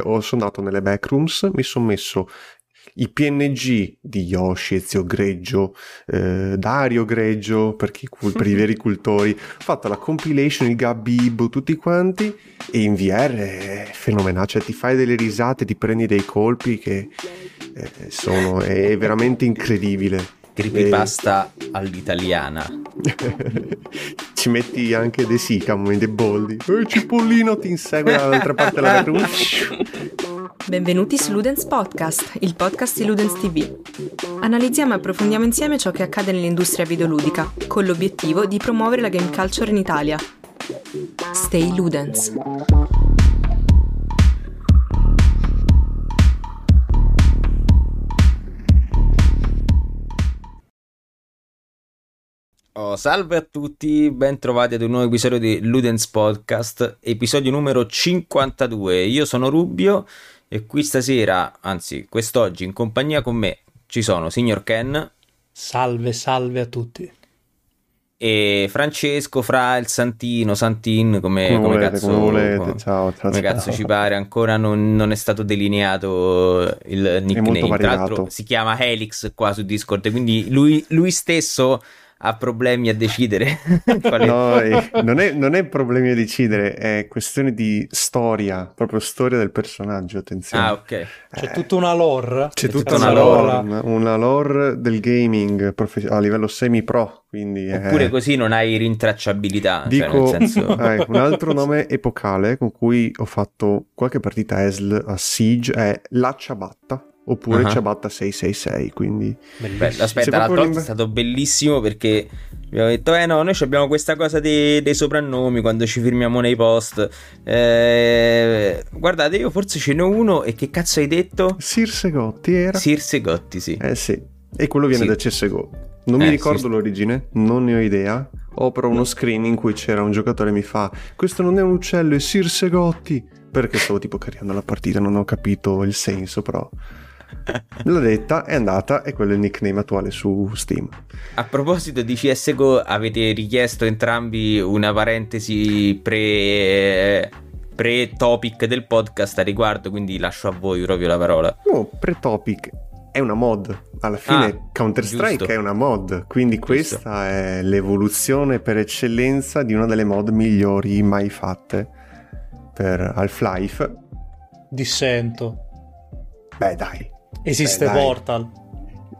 ho sono andato nelle backrooms, mi sono messo i PNG di Yoshi, Ezio Greggio, eh, Dario Greggio, per, chi, per i veri cultori, ho fatto la compilation, il Gabib, tutti quanti, e in VR è fenomenale, cioè ti fai delle risate, ti prendi dei colpi che eh, sono, è veramente incredibile. Creepypasta e... all'italiana. Ci metti anche dei sicamo, dei bolli. E Cipollino ti insegue dall'altra parte della room. Benvenuti su Ludens Podcast, il podcast di Ludens TV. Analizziamo e approfondiamo insieme ciò che accade nell'industria videoludica, con l'obiettivo di promuovere la game culture in Italia. Stay Ludens. Oh, salve a tutti, ben trovati ad un nuovo episodio di Ludens Podcast, episodio numero 52. Io sono Rubio e qui stasera, anzi quest'oggi in compagnia con me ci sono Signor Ken. Salve, salve a tutti. E Francesco Fra il Santino, Santin, come, come, come volete, cazzo, come volete. Ciao, ciao, come ciao. cazzo ci pare, ancora non, non, è stato delineato il nickname. Tra l'altro si chiama Helix qua su Discord, quindi lui, lui stesso ha problemi a decidere. no, eh, non, è, non è problemi a decidere, è questione di storia, proprio storia del personaggio, attenzione. Ah, ok. C'è eh, tutta una lore. C'è tutta una lore, una, una lore del gaming profe- a livello semi-pro, quindi... Oppure è... così non hai rintracciabilità. Dico, cioè nel senso... eh, un altro nome epocale con cui ho fatto qualche partita ESL a Siege è La Ciabatta oppure uh-huh. Ciabatta 666 quindi Bello, aspetta l'altra volta è stato bellissimo perché abbiamo detto eh no noi abbiamo questa cosa dei, dei soprannomi quando ci firmiamo nei post. Eh, guardate io forse ce n'ho uno e che cazzo hai detto? Sirse Gotti era? Sirse Gotti sì. Eh sì. E quello viene sì. da CSGO non mi eh, ricordo sì. l'origine non ne ho idea. Ho però uno screen in cui c'era un giocatore che mi fa questo non è un uccello è Sirse Gotti. Perché stavo tipo caricando la partita non ho capito il senso però L'ho detta, è andata e quello è il nickname attuale su Steam. A proposito di CSGO, avete richiesto entrambi una parentesi pre pre-topic del podcast a riguardo, quindi lascio a voi proprio la parola. No, pre-topic è una mod. Alla fine ah, Counter-Strike giusto. è una mod, quindi giusto. questa è l'evoluzione per eccellenza di una delle mod migliori mai fatte per Half-Life. Dissento. Beh, dai. Esiste Beh, Portal.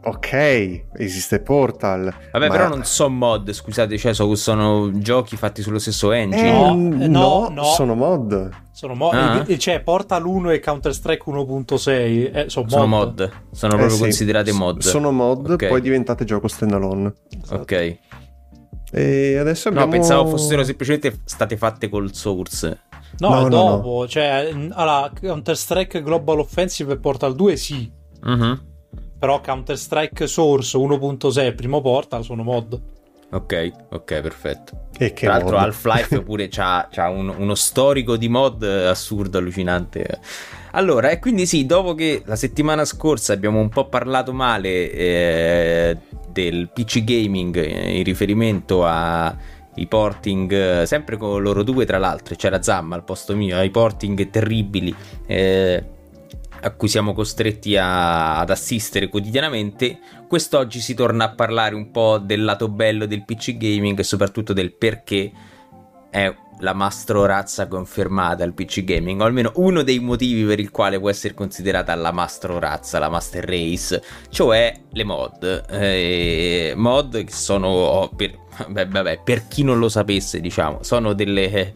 Ok, esiste Portal. Vabbè, ma... però non sono mod, scusate, cioè sono, sono giochi fatti sullo stesso engine. Eh, no, no, no, no, sono mod. Sono mod. Ah. Cioè, Portal 1 e Counter-Strike 1.6 eh, sono, sono mod. mod. Sono proprio eh, sì. considerate mod. Sono mod, okay. poi diventate gioco standalone. Esatto. Ok. E adesso abbiamo... No, pensavo fossero semplicemente state fatte col source. No, no dopo, no. cioè, allora, Counter-Strike Global Offensive e Portal 2 sì. Uh-huh. Però Counter-Strike Source 1.6 primo Portal sono mod. Ok, ok, perfetto. E Tra l'altro mod? Half-Life pure c'ha, c'ha un, uno storico di mod assurdo, allucinante. Allora, e quindi sì, dopo che la settimana scorsa abbiamo un po' parlato male eh, del PC gaming in riferimento a i porting, sempre con loro due tra l'altro, c'era Zamma al posto mio, ai porting terribili eh, a cui siamo costretti a, ad assistere quotidianamente, quest'oggi si torna a parlare un po' del lato bello del PC gaming e soprattutto del perché è la mastro razza confermata al PC gaming, o almeno uno dei motivi per il quale può essere considerata la mastro razza, la master race, cioè le mod. Eh, mod che sono, per, beh, vabbè, per chi non lo sapesse, diciamo, sono delle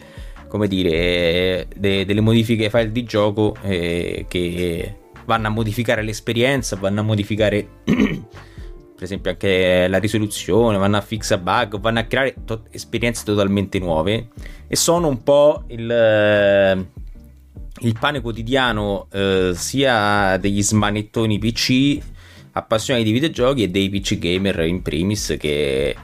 come dire, de- delle modifiche file di gioco eh, che vanno a modificare l'esperienza, vanno a modificare per esempio anche la risoluzione, vanno a fixare bug, vanno a creare to- esperienze totalmente nuove. E sono un po' il, il pane quotidiano eh, sia degli smanettoni PC appassionati di videogiochi e dei PC gamer in primis che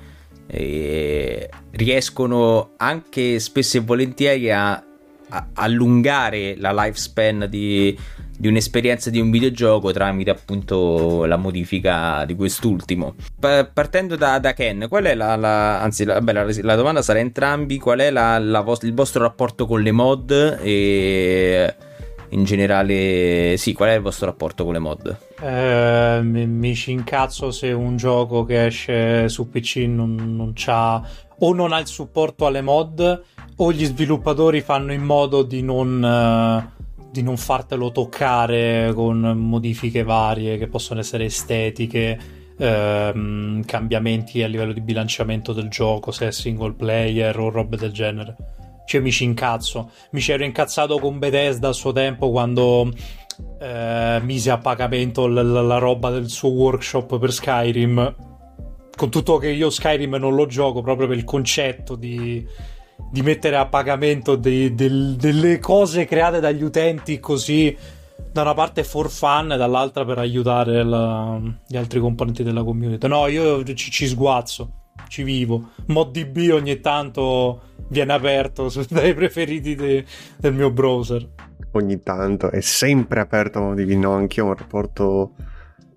riescono anche spesso e volentieri a, a allungare la lifespan di, di, un'esperienza di un videogioco tramite appunto la modifica di quest'ultimo. Pa- partendo da, da, Ken, qual è la, la anzi la, beh, la, la, domanda sarà entrambi, qual è vo- il vostro rapporto con le mod e in generale, sì, qual è il vostro rapporto con le mod? Eh, mi, mi ci incazzo se un gioco che esce su PC non, non c'ha o non ha il supporto alle mod o gli sviluppatori fanno in modo di non, uh, di non fartelo toccare con modifiche varie che possono essere estetiche, uh, cambiamenti a livello di bilanciamento del gioco, se è single player o robe del genere cioè mi ci incazzo. Mi ci ero incazzato con Bethesda a suo tempo quando eh, mise a pagamento l- l- la roba del suo workshop per Skyrim. Con tutto che io Skyrim non lo gioco proprio per il concetto di, di mettere a pagamento dei, del, delle cose create dagli utenti così da una parte for fun e dall'altra per aiutare la, gli altri componenti della community. No, io ci, ci sguazzo ci vivo. ModDB ogni tanto viene aperto dai preferiti de, del mio browser. Ogni tanto è sempre aperto ModDB, no, anch'io ho un rapporto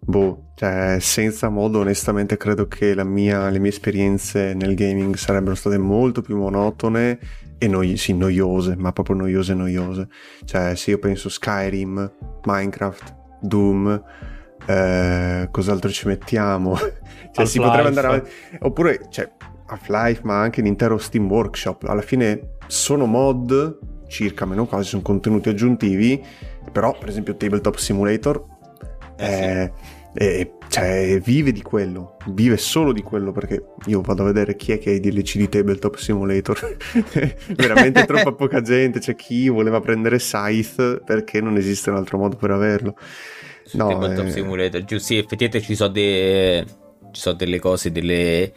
boh, cioè senza modo onestamente credo che mia, le mie esperienze nel gaming sarebbero state molto più monotone e noi, sì, noiose, ma proprio noiose noiose. Cioè se io penso Skyrim, Minecraft, Doom, eh, cos'altro ci mettiamo? cioè, si potrebbe andare avanti. Oppure, cioè, Half-Life, ma anche l'intero Steam Workshop. Alla fine sono mod, circa meno quasi, sono contenuti aggiuntivi. Però, per esempio, Tabletop Simulator eh, è, è, cioè, vive di quello, vive solo di quello. Perché io vado a vedere chi è che ha i DLC di Tabletop Simulator. Veramente troppa poca gente. C'è chi voleva prendere Scythe perché non esiste un altro modo per averlo su no, Tabletop eh... Simulator. Giusto, sì, effettivamente ci sono, de... ci sono delle cose, delle...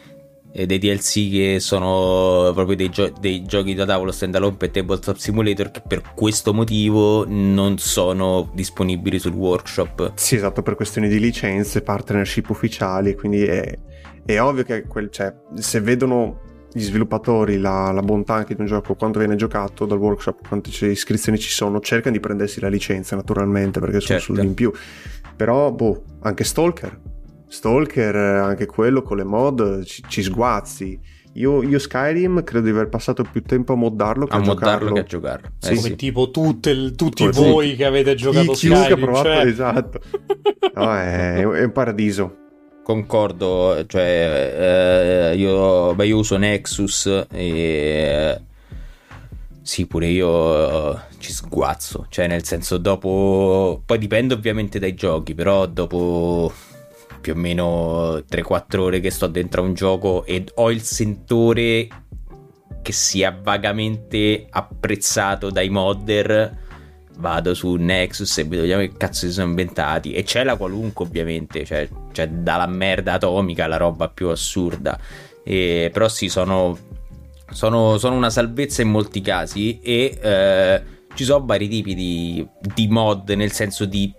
Eh, dei DLC che sono proprio dei, gio- dei giochi da tavolo standalone per Tabletop Simulator che per questo motivo non sono disponibili sul workshop. Sì, esatto, per questioni di licenze, partnership ufficiali, quindi è, è ovvio che quel, cioè, se vedono gli sviluppatori la, la, bontà anche di un gioco, quanto viene giocato dal workshop, quante iscrizioni ci sono, cercano di prendersi la licenza naturalmente perché sono certo. soldi in più. Però, boh, anche Stalker. Stalker, anche quello con le mod, ci, ci sguazzi. Io, io, Skyrim credo di aver passato più tempo a moddarlo che a, a moddarlo che a giocarlo. Eh, sì, sì. tipo tutte, tutti Come voi che avete giocato Chi, Skyrim. Chiunque ha provato, cioè... esatto. No, è, è un paradiso concordo, cioè eh, io, beh, io uso Nexus e sì, pure io uh, ci sguazzo, cioè nel senso dopo poi dipende ovviamente dai giochi, però dopo più o meno 3-4 ore che sto dentro a un gioco e ho il sentore che sia vagamente apprezzato dai modder vado su Nexus e vediamo che cazzo si sono inventati. E c'è la qualunque, ovviamente, cioè, cioè dalla merda atomica alla roba più assurda. E, però sì, sono, sono, sono, una salvezza in molti casi. E eh, ci sono vari tipi di, di, mod, nel senso di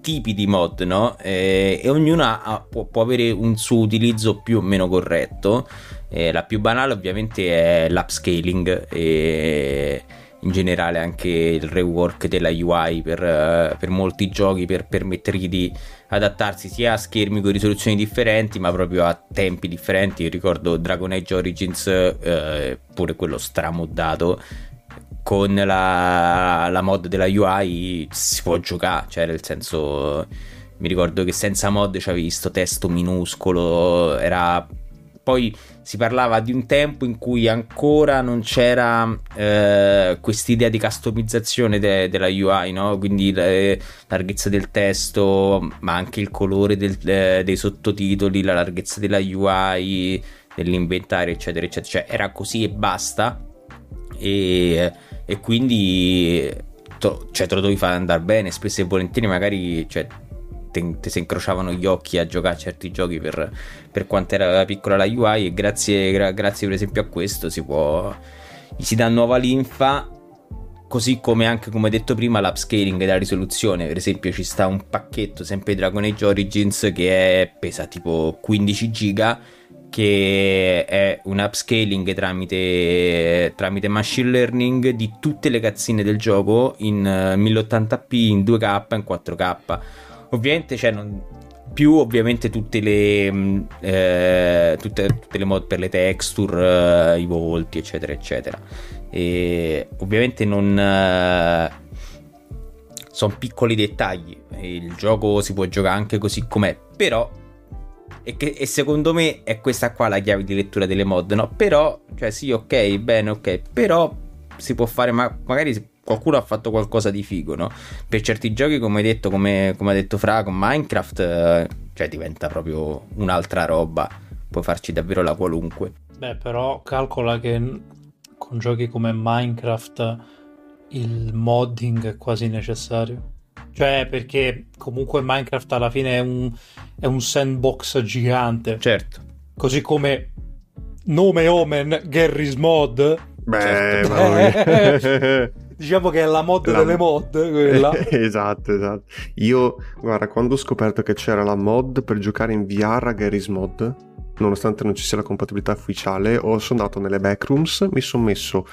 tipi di mod, no? E, e ognuna ha, può, può, avere un suo utilizzo più o meno corretto. E la più banale, ovviamente, è l'upscaling. E in generale anche il rework della UI per, uh, per, molti giochi per permettergli di adattarsi sia a schermi con risoluzioni differenti ma proprio a tempi differenti. Io ricordo Dragon Age Origins uh, pure quello stramoddato. Con la, la, mod della UI si può giocare cioè nel senso mi ricordo che senza mod c'avevi questo testo minuscolo era poi si parlava di un tempo in cui ancora non c'era eh, quest'idea di customizzazione de- della UI, no? quindi la larghezza del testo, ma anche il colore del, eh, dei sottotitoli, la larghezza della UI, dell'inventario, eccetera, eccetera. Cioè, era così e basta. E, e quindi to- cioè, te lo dovevi fare andare bene. Spesso e volentieri, magari cioè, ti si incrociavano gli occhi a giocare a certi giochi per, per quanto era piccola la UI e grazie, gra- grazie per esempio a questo si può gli si dà nuova linfa così come anche come detto prima l'upscaling della risoluzione. Per esempio ci sta un pacchetto sempre Dragon Age Origins che è, pesa tipo 15 giga che è un upscaling tramite, tramite machine learning di tutte le cazzine del gioco in 1080p, in 2K e in 4K Ovviamente cioè, più ovviamente tutte le, mm, eh, tutte, tutte le mod per le texture, eh, i volti, eccetera, eccetera. E ovviamente non, eh, sono piccoli dettagli. Il gioco si può giocare anche così com'è, però e, che, e, secondo me è questa qua la chiave di lettura delle mod, no? Però, cioè sì, ok, bene, ok, però si può fare, ma magari qualcuno ha fatto qualcosa di figo, no? Per certi giochi, come hai detto, come, come ha detto Fra, con Minecraft, eh, cioè diventa proprio un'altra roba, puoi farci davvero la qualunque. Beh, però calcola che con giochi come Minecraft il modding è quasi necessario. Cioè, perché comunque Minecraft alla fine è un, è un sandbox gigante. Certo. Così come nome Omen, Garry's Mod. Beh, certo. diciamo che è la mod la... delle mod quella. esatto, esatto. Io, guarda, quando ho scoperto che c'era la mod per giocare in VR a Garry's Mod, nonostante non ci sia la compatibilità ufficiale, ho sono andato nelle backrooms, mi sono messo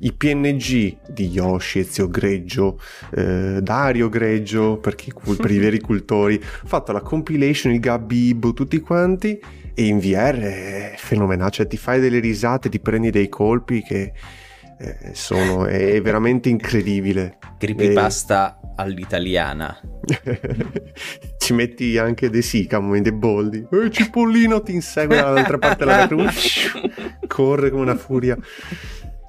i PNG di Yoshi, Ezio Greggio, eh, Dario Greggio, per, chi, per i veri cultori, ho fatto la compilation, il Gabibbo, tutti quanti, e in VR è fenomenale, cioè ti fai delle risate, ti prendi dei colpi che eh, sono, è veramente incredibile. Creepypasta e... all'italiana. Ci metti anche dei sicamo, dei boldi. E Cipollino ti insegue dall'altra parte della catena. Corre come una furia.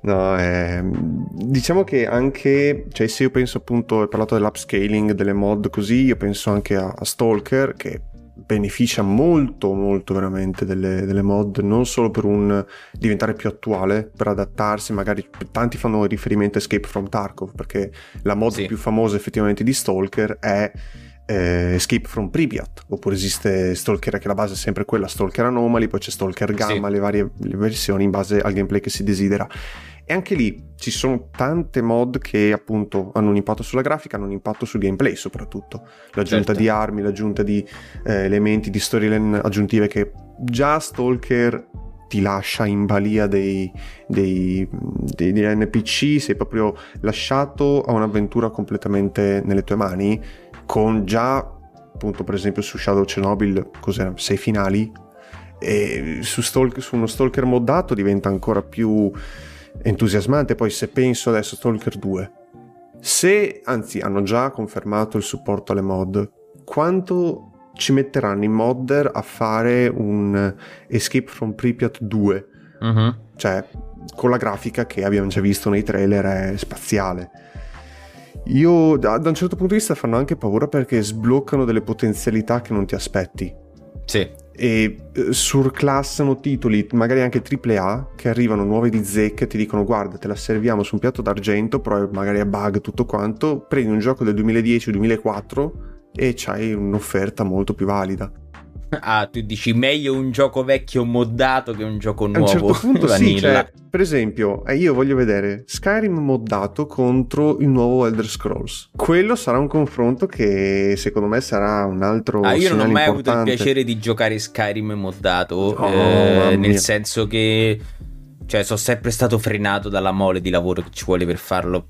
No, eh, diciamo che anche, cioè se io penso appunto, hai parlato dell'upscaling, delle mod così, io penso anche a, a Stalker che beneficia molto molto veramente delle, delle, mod non solo per un diventare più attuale per adattarsi magari tanti fanno riferimento a Escape from Tarkov perché la mod sì. più famosa effettivamente di Stalker è eh, Escape from Pripyat oppure esiste Stalker che la base è sempre quella Stalker Anomaly poi c'è Stalker Gamma sì. le varie le versioni in base al gameplay che si desidera e anche lì ci sono tante mod che appunto hanno un impatto sulla grafica, hanno un impatto sul gameplay soprattutto. L'aggiunta certo. di armi, l'aggiunta di eh, elementi, di storyline aggiuntive che già Stalker ti lascia in balia dei, dei, dei, degli NPC, sei proprio lasciato a un'avventura completamente nelle tue mani, con già appunto per esempio su Shadow Chernobyl, cos'era, sei finali, e su, Stalker, su uno Stalker moddato diventa ancora più entusiasmante. Poi se penso adesso a Stalker 2, se anzi hanno già confermato il supporto alle mod, quanto ci metteranno i modder a fare un Escape from Pripyat 2? Uh-huh. Mhm. Cioè, con la grafica che abbiamo già visto nei trailer è spaziale. Io da, da un certo punto di vista fanno anche paura perché sbloccano delle potenzialità che non ti aspetti. Sì e eh, surclassano titoli magari anche AAA che arrivano nuovi di zecca e ti dicono guarda te la serviamo su un piatto d'argento però magari è bug tutto quanto prendi un gioco del 2010 o 2004 e c'hai un'offerta molto più valida Ah, tu dici meglio un gioco vecchio moddato che un gioco nuovo. A un certo punto sì, cioè, per esempio, io voglio vedere Skyrim moddato contro il nuovo Elder Scrolls. Quello sarà un confronto che secondo me sarà un altro Ah, io non ho mai importante. avuto il piacere di giocare Skyrim moddato, oh, eh, nel senso che cioè sono sempre stato frenato dalla mole di lavoro che ci vuole per farlo.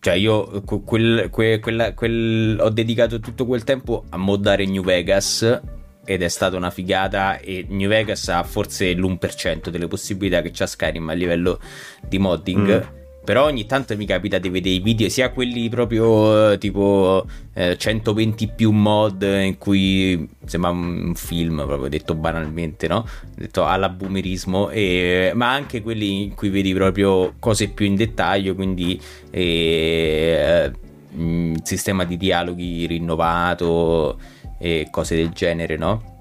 Cioè, io quel, quel, quel, quel, ho dedicato tutto quel tempo a moddare New Vegas ed è stata una figata e New Vegas ha forse l'1% delle possibilità che c'ha Skyrim a livello di modding. Mm. Però ogni tanto mi capita di vedere i video, sia quelli proprio tipo eh, 120 più mod, in cui sembra un film, proprio detto banalmente, no? Detto alla boomerismo, e, ma anche quelli in cui vedi proprio cose più in dettaglio, quindi eh, mm, sistema di dialoghi rinnovato e cose del genere, no?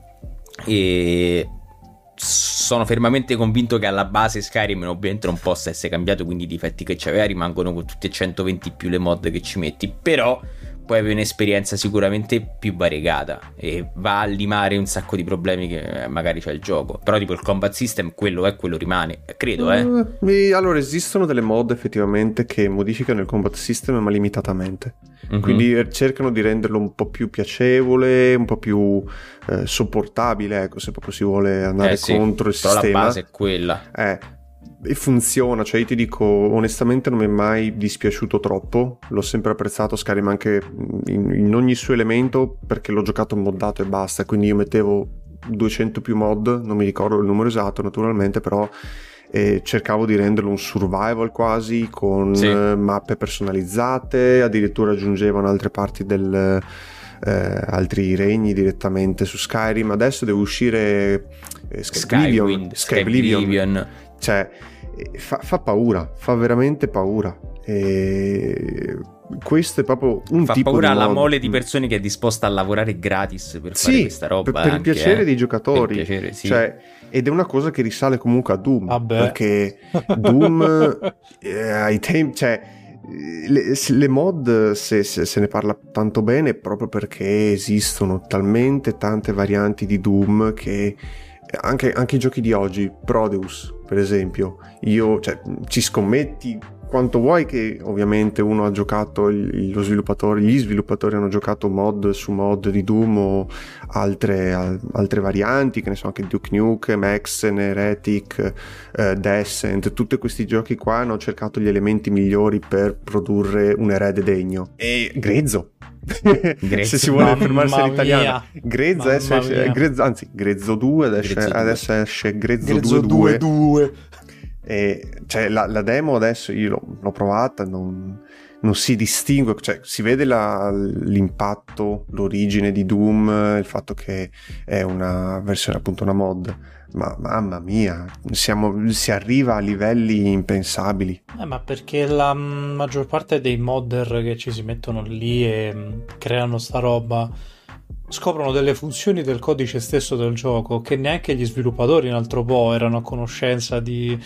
E sono fermamente convinto che alla base Skyrim ovviamente non possa essere cambiato, quindi i difetti che c'aveva rimangono con tutti e 120 più le mod che ci metti, però puoi avere un'esperienza sicuramente più variegata e va a limare un sacco di problemi che eh, magari c'è il gioco. Però tipo il combat system, quello è, quello rimane, credo, eh. Uh, allora esistono delle mod effettivamente che modificano il combat system ma limitatamente. Mm-hmm. Quindi cercano di renderlo un po' più piacevole, un po' più eh, sopportabile, ecco, se proprio si vuole andare eh, contro sì, il però sistema. la base è quella. Eh, e funziona, cioè io ti dico onestamente non mi è mai dispiaciuto troppo, l'ho sempre apprezzato Skyrim anche in, in ogni suo elemento perché l'ho giocato moddato e basta, quindi io mettevo 200 più mod, non mi ricordo il numero esatto naturalmente, però e cercavo di renderlo un survival quasi con sì. mappe personalizzate, addirittura aggiungevano altre parti del eh, altri regni direttamente su Skyrim. Adesso deve uscire eh, Skyblivion, Skyblivion. Cioè, eh, fa, fa, paura, fa veramente paura. E questo è proprio un fa tipo paura di alla mole di persone che è disposta a lavorare gratis per sì, fare questa roba per, per anche, il piacere eh. dei giocatori piacere, sì. cioè, ed è una cosa che risale comunque a Doom Vabbè. perché Doom eh, ai tempi cioè le, le mod se, se, se, ne parla tanto bene proprio perché esistono talmente tante varianti di Doom che anche, anche i giochi di oggi Prodeus per esempio io cioè, ci scommetti quanto vuoi che ovviamente uno ha giocato lo sviluppatore, gli sviluppatori hanno giocato mod su mod di Doom o altre, altre varianti, che ne so anche Duke Nukem, Exen, Heretic, eh, Descent, tutti questi giochi qua hanno cercato gli elementi migliori per produrre un erede degno. E grezzo, se si vuole fermarsi all'italiano Grezzo, esce, Grezzo, anzi Grezzo 2 adesso, Grezzo 2. adesso esce Grezzo, Grezzo 2 2, 2. E, cioè, la, la, demo adesso io l'ho, l'ho provata, non, non, si distingue, cioè, si vede la, l'impatto, l'origine di Doom, il fatto che è una versione, appunto, una mod. Ma mamma mia, siamo, si arriva a livelli impensabili. Eh, ma perché la maggior parte dei modder che ci si mettono lì e mm, creano sta roba scoprono delle funzioni del codice stesso del gioco che neanche gli sviluppatori in altro po' erano a conoscenza di,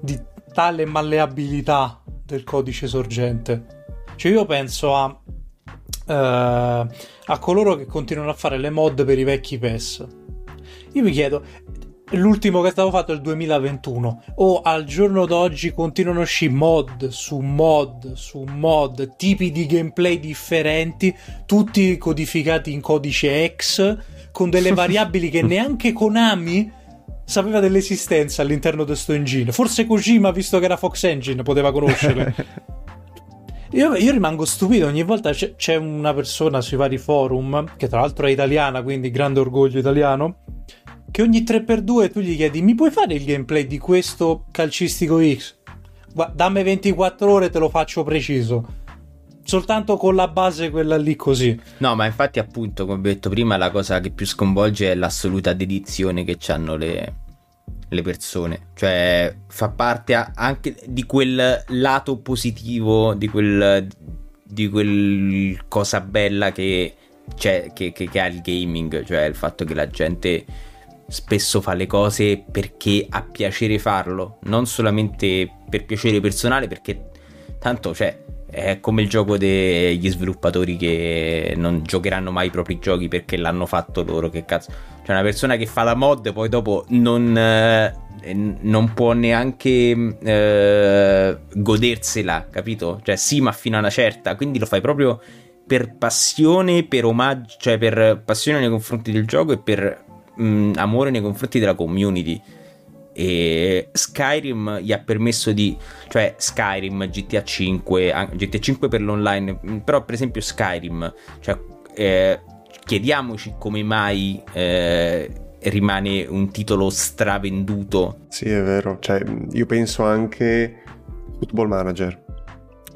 di tale malleabilità del codice sorgente. Cioè io penso a, uh, a coloro che continuano a fare le mod per i vecchi PES. Io mi chiedo, l'ultimo che è stato fatto è il 2021 o al giorno d'oggi continuano a uscire mod su mod su mod tipi di gameplay differenti tutti codificati in codice X con delle variabili che neanche Konami sapeva dell'esistenza all'interno di questo engine. Forse Kojima visto che era Fox Engine poteva conoscerle Io, io, rimango stupito. Ogni volta c'è, c'è, una persona sui vari forum, che tra l'altro è italiana, quindi grande orgoglio italiano, che ogni 3x2 tu gli chiedi mi puoi fare il gameplay di questo calcistico X? Dammi 24 ore te lo faccio preciso. Soltanto con la base quella lì così. No, ma infatti appunto, come ho detto prima, la cosa che più sconvolge è l'assoluta dedizione che hanno le, le persone. Cioè, fa parte anche di quel lato positivo, di quel, di quel cosa bella che, che, che, che ha il gaming. Cioè, il fatto che la gente spesso fa le cose perché ha piacere farlo, non solamente per piacere personale, perché tanto cioè, è come il gioco degli sviluppatori che non giocheranno mai i propri giochi perché l'hanno fatto loro, che cazzo. Cioè una persona che fa la mod poi dopo non, eh, non può neanche eh, godersela, capito? Cioè sì, ma fino a una certa, quindi lo fai proprio per passione, per omaggio, cioè per passione nei confronti del gioco e per mh, amore nei confronti della community. E Skyrim gli ha permesso di, cioè Skyrim, GTA 5, GTA 5 per l'online, però per esempio Skyrim, cioè eh, chiediamoci come mai eh, rimane un titolo stravenduto. Sì, è vero, cioè io penso anche Football Manager.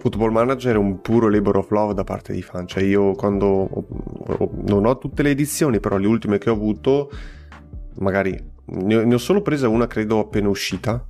Football Manager è un puro labor of love da parte dei fan. Cioè, io quando ho, ho, non ho tutte le edizioni, però le ultime che ho avuto, magari ne ho, ne ho solo presa una, credo, appena uscita.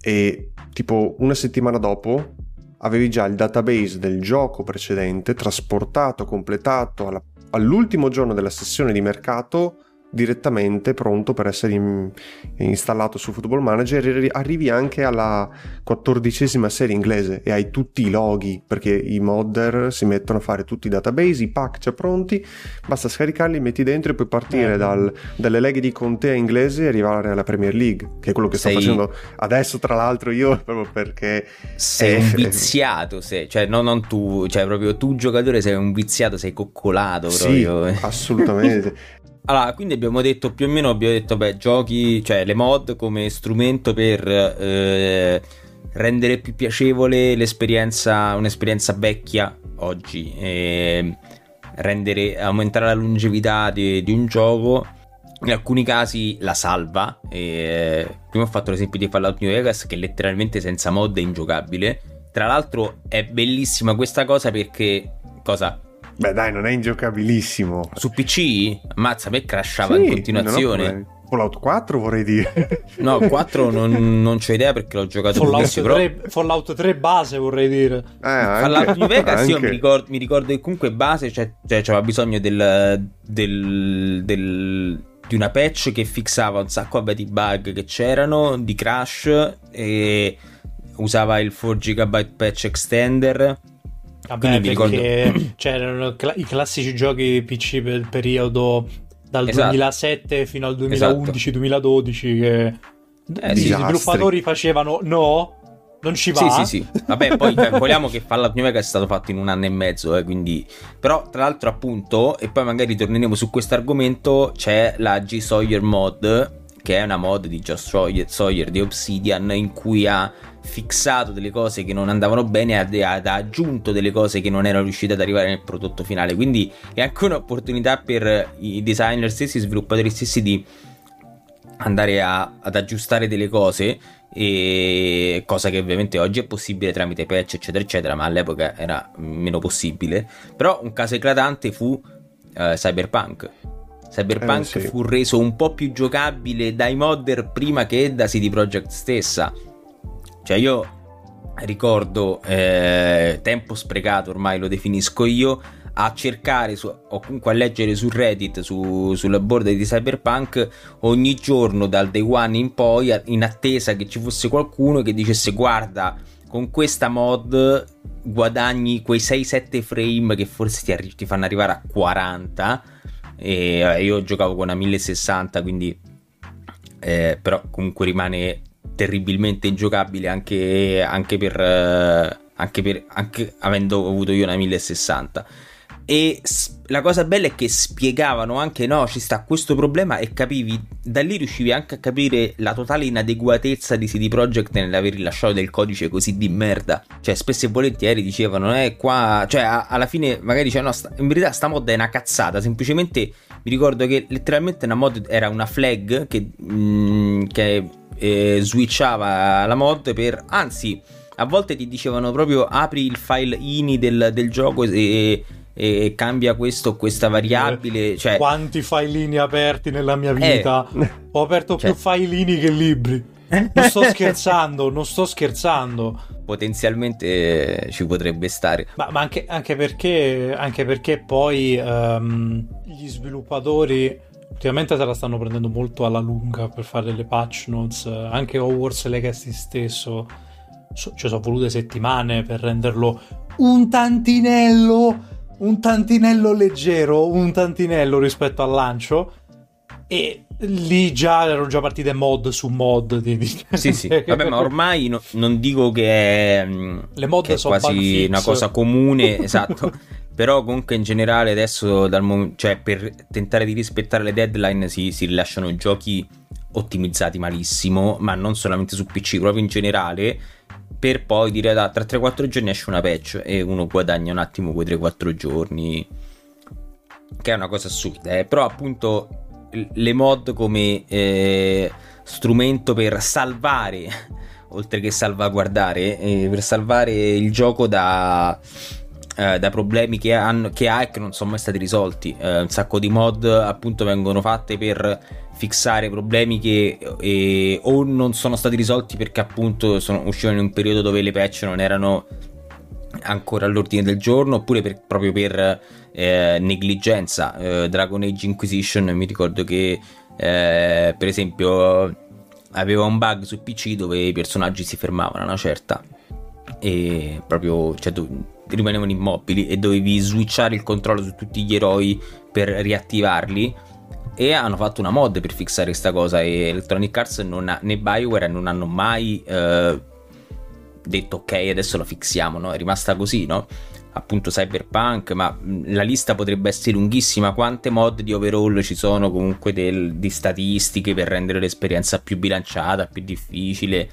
E tipo una settimana dopo avevi già il database del gioco precedente trasportato, completato alla, all'ultimo giorno della sessione di mercato direttamente pronto per essere in, installato su Football Manager e arrivi anche alla quattordicesima serie inglese e hai tutti i loghi perché i modder si mettono a fare tutti i database, i pack già pronti, basta scaricarli, metti dentro e puoi partire eh. dal, dalle leghe di contea inglese e arrivare alla Premier League, che è quello che Sei... sto facendo adesso tra l'altro io proprio perché... Sei è... un viziato, sei, cioè no, non tu, cioè proprio tu giocatore sei un viziato, sei coccolato proprio. Sì, assolutamente. Allora, quindi abbiamo detto più o meno, abbiamo detto, beh, giochi, cioè le mod come strumento per eh, rendere più piacevole l'esperienza, un'esperienza vecchia oggi, e rendere, aumentare la longevità di, di un gioco in alcuni casi la salva. E, prima ho fatto l'esempio di Fallout New Vegas che letteralmente senza mod è ingiocabile. Tra l'altro è bellissima questa cosa perché... Cosa? Beh dai, non è ingiocabilissimo. Su PC? Mazza, a me crashava sì, in continuazione. Fallout 4 vorrei dire. No, 4 non, non c'ho idea perché l'ho giocato Fallout 3, però... Fallout 3 base vorrei dire. Eh, Fallout New Vegas anche. io mi ricordo, mi ricordo, che comunque base cioè, cioè c'era bisogno del, del, del, di una patch che fissava un sacco di bug che c'erano, di crash e usava il 4 GB patch extender. Vabbè, perché ricordo... c'erano i classici giochi PC per il periodo dal esatto. 2007 fino al 2011-2012 esatto. che eh, gli sviluppatori facevano no, non ci va. Sì, sì, sì. Vabbè, poi vogliamo che Fallout New Vegas è stato fatto in un anno e mezzo, eh, quindi... Però, tra l'altro, appunto, e poi magari torneremo su questo argomento, c'è la G Sawyer mod, che è una mod di Josh Sawyer, di Obsidian, in cui ha fissato delle cose che non andavano bene e ha, ha, aggiunto delle cose che non erano riuscite ad arrivare nel prodotto finale. Quindi è anche un'opportunità per i designer stessi, i sviluppatori stessi di andare a, ad aggiustare delle cose e cosa che ovviamente oggi è possibile tramite patch eccetera eccetera ma all'epoca era meno possibile però un caso eclatante fu uh, Cyberpunk Cyberpunk eh, sì. fu reso un po' più giocabile dai modder prima che da CD Projekt stessa cioè io ricordo eh, tempo sprecato, ormai lo definisco io, a cercare su, o comunque a leggere su Reddit, su, sulla borda di Cyberpunk, ogni giorno dal day one in poi, in attesa che ci fosse qualcuno che dicesse guarda, con questa mod guadagni quei 6-7 frame che forse ti, arri- ti fanno arrivare a 40. E io giocavo con una 1060, quindi eh, però comunque rimane terribilmente ingiocabile anche, anche per... Eh, anche, per, anche avendo avuto io una 1060 e la cosa bella è che spiegavano anche no ci sta questo problema e capivi da lì riuscivi anche a capire la totale inadeguatezza di CD Projekt nell'aver rilasciato del codice così di merda. Cioè spesso e volentieri dicevano eh qua cioè a, alla fine magari dicevano no sta, in verità sta mod è una cazzata semplicemente mi ricordo che letteralmente una mod era una flag che, mm, che eh, switchava la mod per anzi a volte ti dicevano proprio apri il file ini del, del gioco e, e, cambia questo o questa variabile eh, cioè... quanti filini aperti nella mia vita eh. ho aperto cioè... più filini che libri non sto scherzando, non sto scherzando. Potenzialmente ci potrebbe stare. Ma, ma anche, anche, perché, anche, perché, poi um, gli sviluppatori Ultimamente se la stanno prendendo molto alla lunga per fare le patch notes, anche Hogwarts Legacy stesso, ci sono volute settimane per renderlo un tantinello, un tantinello leggero, un tantinello rispetto al lancio. E lì già erano già partite mod su mod. Di, di... Sì, sì. Vabbè, ma ormai no, non dico che è, Le mod che sono quasi una cosa comune, esatto. Però comunque in generale adesso mom- cioè, per tentare di rispettare le deadline si, si, rilasciano giochi ottimizzati malissimo, ma non solamente su PC, proprio in generale, per poi dire da tra 3-4 giorni esce una patch e uno guadagna un attimo quei 3-4 giorni, che è una cosa assurda, eh? però appunto le mod come eh, strumento per salvare, oltre che salvaguardare, eh, per salvare il gioco da eh, da problemi che, hanno, che, ha e che non sono mai stati risolti. Eh, un sacco di mod appunto vengono fatte per fissare problemi che eh, o non sono stati risolti perché appunto sono, uscivano in un periodo dove le patch non erano ancora all'ordine del giorno oppure per, proprio per eh, negligenza. Eh, Dragon Age Inquisition mi ricordo che eh, per esempio aveva un bug su PC dove i personaggi si fermavano a una certa e proprio cioè, rimanevano immobili e dovevi switchare il controllo su tutti gli eroi per riattivarli e hanno fatto una mod per fissare questa cosa e Electronic Arts non ha, né Bioware non hanno mai eh, detto ok adesso la fixiamo no? è rimasta così no? appunto Cyberpunk ma la lista potrebbe essere lunghissima quante mod di overall ci sono comunque del, di statistiche per rendere l'esperienza più bilanciata più difficile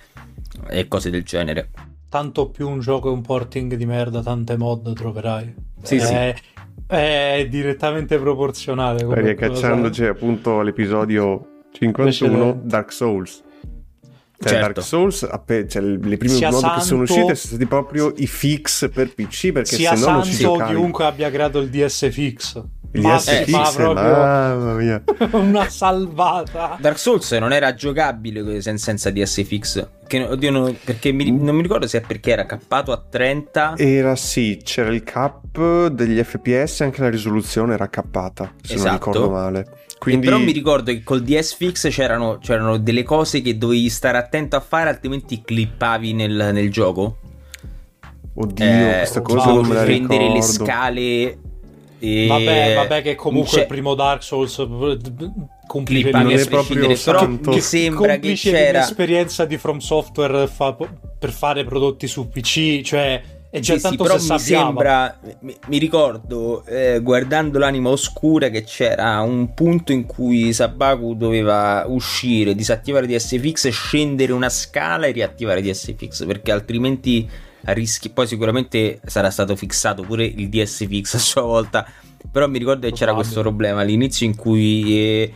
e cose del genere tanto più un gioco è un porting di merda, tante mod troverai. Sì, è, sì. È direttamente proporzionale. come Riaccacciandoci cosa. appunto all'episodio 51 Invece- Dark Souls. Cioè, Certo. Dark Souls, cioè, le prime Sia mod che sono santo- uscite sono stati proprio i fix per PC perché Sia se no non ci santo giocavi. chiunque abbia creato il DSFX. Il ma, DSFX, ma proprio mamma mia. una salvata. Dark Souls non era giocabile sen- senza DSFX. Che, oddio, no, perché mi- non mi ricordo se è perché era cappato a 30. Era sì, c'era il cap degli FPS e anche la risoluzione era cappata, se non Esatto. ricordo male. Quindi però mi ricordo che col DSFX c'erano, c'erano delle cose che dovevi stare attento a fare, altrimenti clippavi nel, nel gioco. oddio, Eh, questa cosa wow, non me la prendere ricordo. le scale. E... Vabbè, vabbè, che comunque C'è- il primo Dark Souls non a è proprio prescindere, però mi sembra che c'era l'esperienza di From Software fa- per fare prodotti su PC, cioè è già Sì, sì, tanto però se mi sembra, mi, mi ricordo eh, guardando l'anima oscura che c'era un punto in cui Sabaku doveva uscire, disattivare DSFX, scendere una scala e riattivare DSFX perché altrimenti rischi. Poi sicuramente sarà stato fissato pure il DSFX a sua volta. Però mi ricordo che c'era questo problema all'inizio in cui. eh,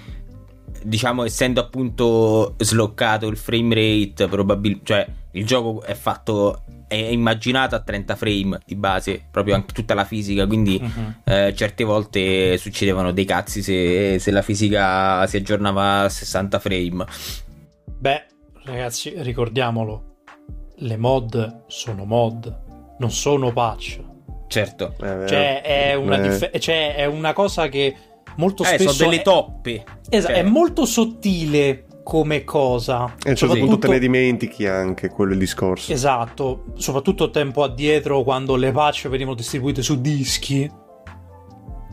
Diciamo, essendo appunto sloccato il frame rate, probabilmente, cioè il gioco è fatto, è immaginato a 30 frame di base, proprio anche tutta la fisica. Quindi Mhm. eh, certe volte succedevano dei cazzi se, se la fisica si aggiornava a 60 frame. Beh, ragazzi, ricordiamolo, le mod sono mod, non sono patch. Certo, Eh. Cioè è, una Eh. dif- cioè, è una cosa che molto eh, spesso sono delle è- toppe. Esatto, Cioè, è molto sottile come cosa. E un certo punto te ne dimentichi anche quello il discorso. Esatto, soprattutto tempo addietro quando le patch venivano distribuite su dischi.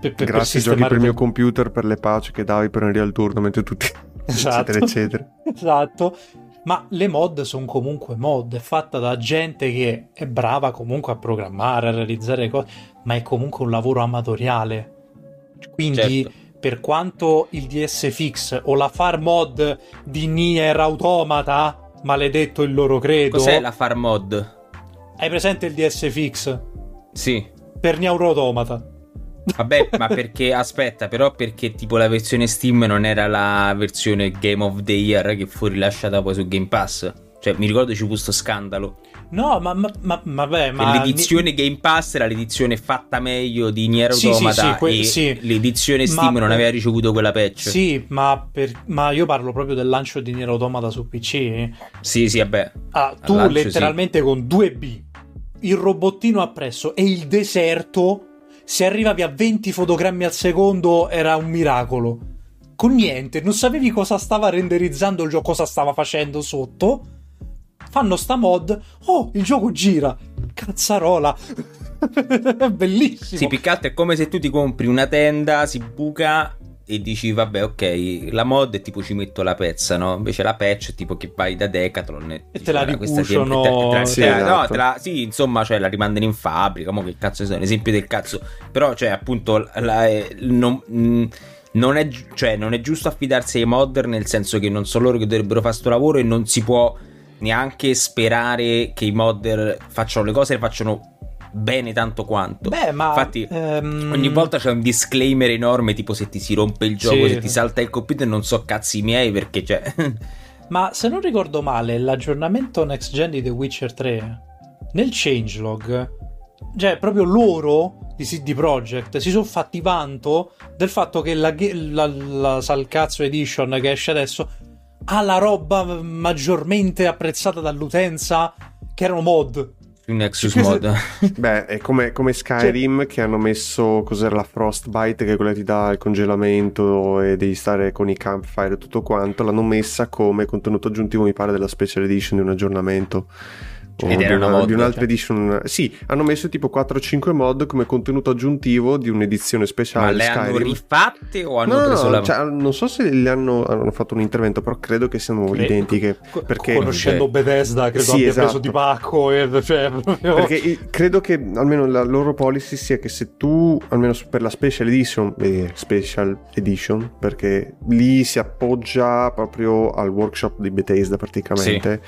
Per, per- per Grazie giochi per il mio computer per le patch che davi per Unreal Tournament e tutti Esatto. eccetera eccetera. Esatto. Ma le mod sono comunque mod, è fatta da gente che è brava comunque a programmare, a realizzare cose, ma è comunque un lavoro amatoriale. Quindi, Certo. per quanto il DSFX o la far mod di Nier Automata, maledetto il loro credo, Cos'è la far mod? hai presente il DSFX? Sì. Per Nier Automata. Vabbè, ma perché aspetta, però perché tipo la versione Steam non era la versione Game of the Year che fu rilasciata poi su Game Pass? Cioè, mi ricordo ci fu sto scandalo. No, ma, ma, ma, vabbè, ma... l'edizione Game Pass era l'edizione fatta meglio di Nier Sì, Automata sì, sì, que- e sì. l'edizione Ma Steam non per- aveva ricevuto quella patch. Sì, ma, per- ma io parlo proprio del lancio di Nier Automata su PC. sì, sì, vabbè. Ah, tu lancio, letteralmente con 2B, il robottino appresso e il deserto, se arrivavi a 20 fotogrammi al secondo era un miracolo. Con niente, non sapevi cosa stava renderizzando il gioco, cosa stava facendo sotto. Fanno sta mod, oh, il gioco gira. Cazzarola. Bellissimo. Sì, altro è come se tu ti compri una tenda, si buca e dici vabbè ok, la mod è tipo ci metto la pezza, no? Invece la patch è tipo che vai da Decathlon e, E te la "Guarda, questa ricusciono." te- te- Sì, te- no, esatto. te la- sì, insomma, cioè la rimandano in fabbrica, mo che cazzo è un esempio del cazzo. Però cioè appunto la- eh, non, mh, non è, gi- cioè, non è giusto affidarsi ai modder nel senso che non sono loro che dovrebbero fare sto lavoro e non si può neanche sperare che i modder facciano le cose e le facciano bene tanto quanto. Beh, ma Infatti, ehm, Ogni volta c'è un disclaimer enorme, tipo se ti si rompe il gioco, Sì. se ti salta il computer, non so cazzi miei perché cioè... Ma se non ricordo male, l'aggiornamento next gen di The Witcher 3 nel changelog, cioè proprio loro di CD Projekt si sono fatti vanto del fatto che la, la, la Salcazzo Edition che esce adesso ha la roba maggiormente apprezzata dall'utenza che erano mod. un Nexus mod. Beh, è come, come Skyrim che hanno messo cos'era la Frostbite, che è quella che ti dà il congelamento e devi stare con i campfire e tutto quanto. L'hanno messa come contenuto aggiuntivo, mi pare, della special edition di un aggiornamento. O Ed di, era una una- mod, di un'altra cioè. edition. Sì, hanno messo tipo 4-5 mod come contenuto aggiuntivo di un'edizione speciale. Ma le hanno Skyrim. rifatte o hanno No, no, preso no, la... cioè, non so se le hanno, hanno fatto un intervento, però credo che siano Cre- identiche. Co- Perché, conoscendo Bethesda, credo Sì, abbia esatto. preso di pacco e cioè, proprio- Perché credo che almeno la loro policy sia che se tu, almeno per la special edition, eh, special edition, perché lì si appoggia proprio al workshop di Bethesda praticamente,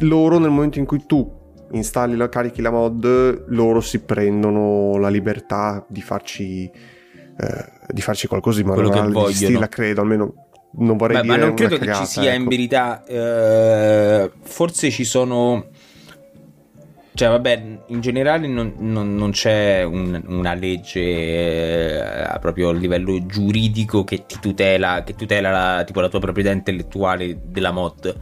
loro nel momento in cui tu installi la carichi la mod, loro si prendono la libertà di farci, eh, di farci qualcosa di manuale di stile, credo, almeno non vorrei Beh, dire Ma non credo cagata, che ci sia ecco. in verità, eh, forse ci sono... Cioè, vabbè, in generale non, non- non c'è un- una legge eh, proprio a livello giuridico che ti tutela, che tutela la, tipo, la tua proprietà intellettuale della mod.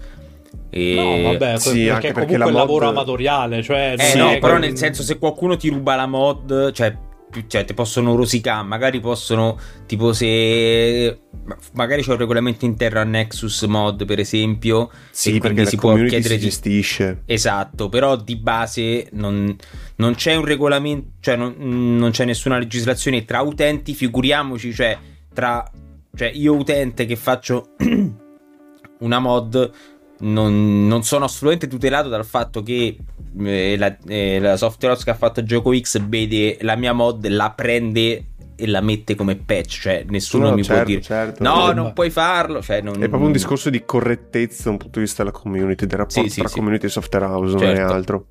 E... No, vabbè, sì, perché anche è perché comunque la il lavoro mod- amatoriale, cioè... Eh Sì, no, è però che- nel senso se qualcuno ti ruba la mod, cioè, cioè ti possono rosicare, magari possono, tipo se magari c'è un regolamento interno a Nexus Mod per esempio, Sì, perché si può chiedere si gestisce. Esatto, però di base non, non c'è un regolamento, cioè non, non c'è nessuna legislazione tra utenti, figuriamoci, cioè tra cioè io utente che faccio una mod non, non sono assolutamente tutelato dal fatto che eh, la, eh, la software house che ha fatto Gioco X vede la mia mod, la prende e la mette come patch, cioè nessuno No, mi certo, può dire certo. no, Eh, non ma- puoi farlo, cioè non- È proprio un discorso di correttezza da un punto di vista della community, del rapporto Sì, sì, tra sì. community e software house, non è Certo. altro.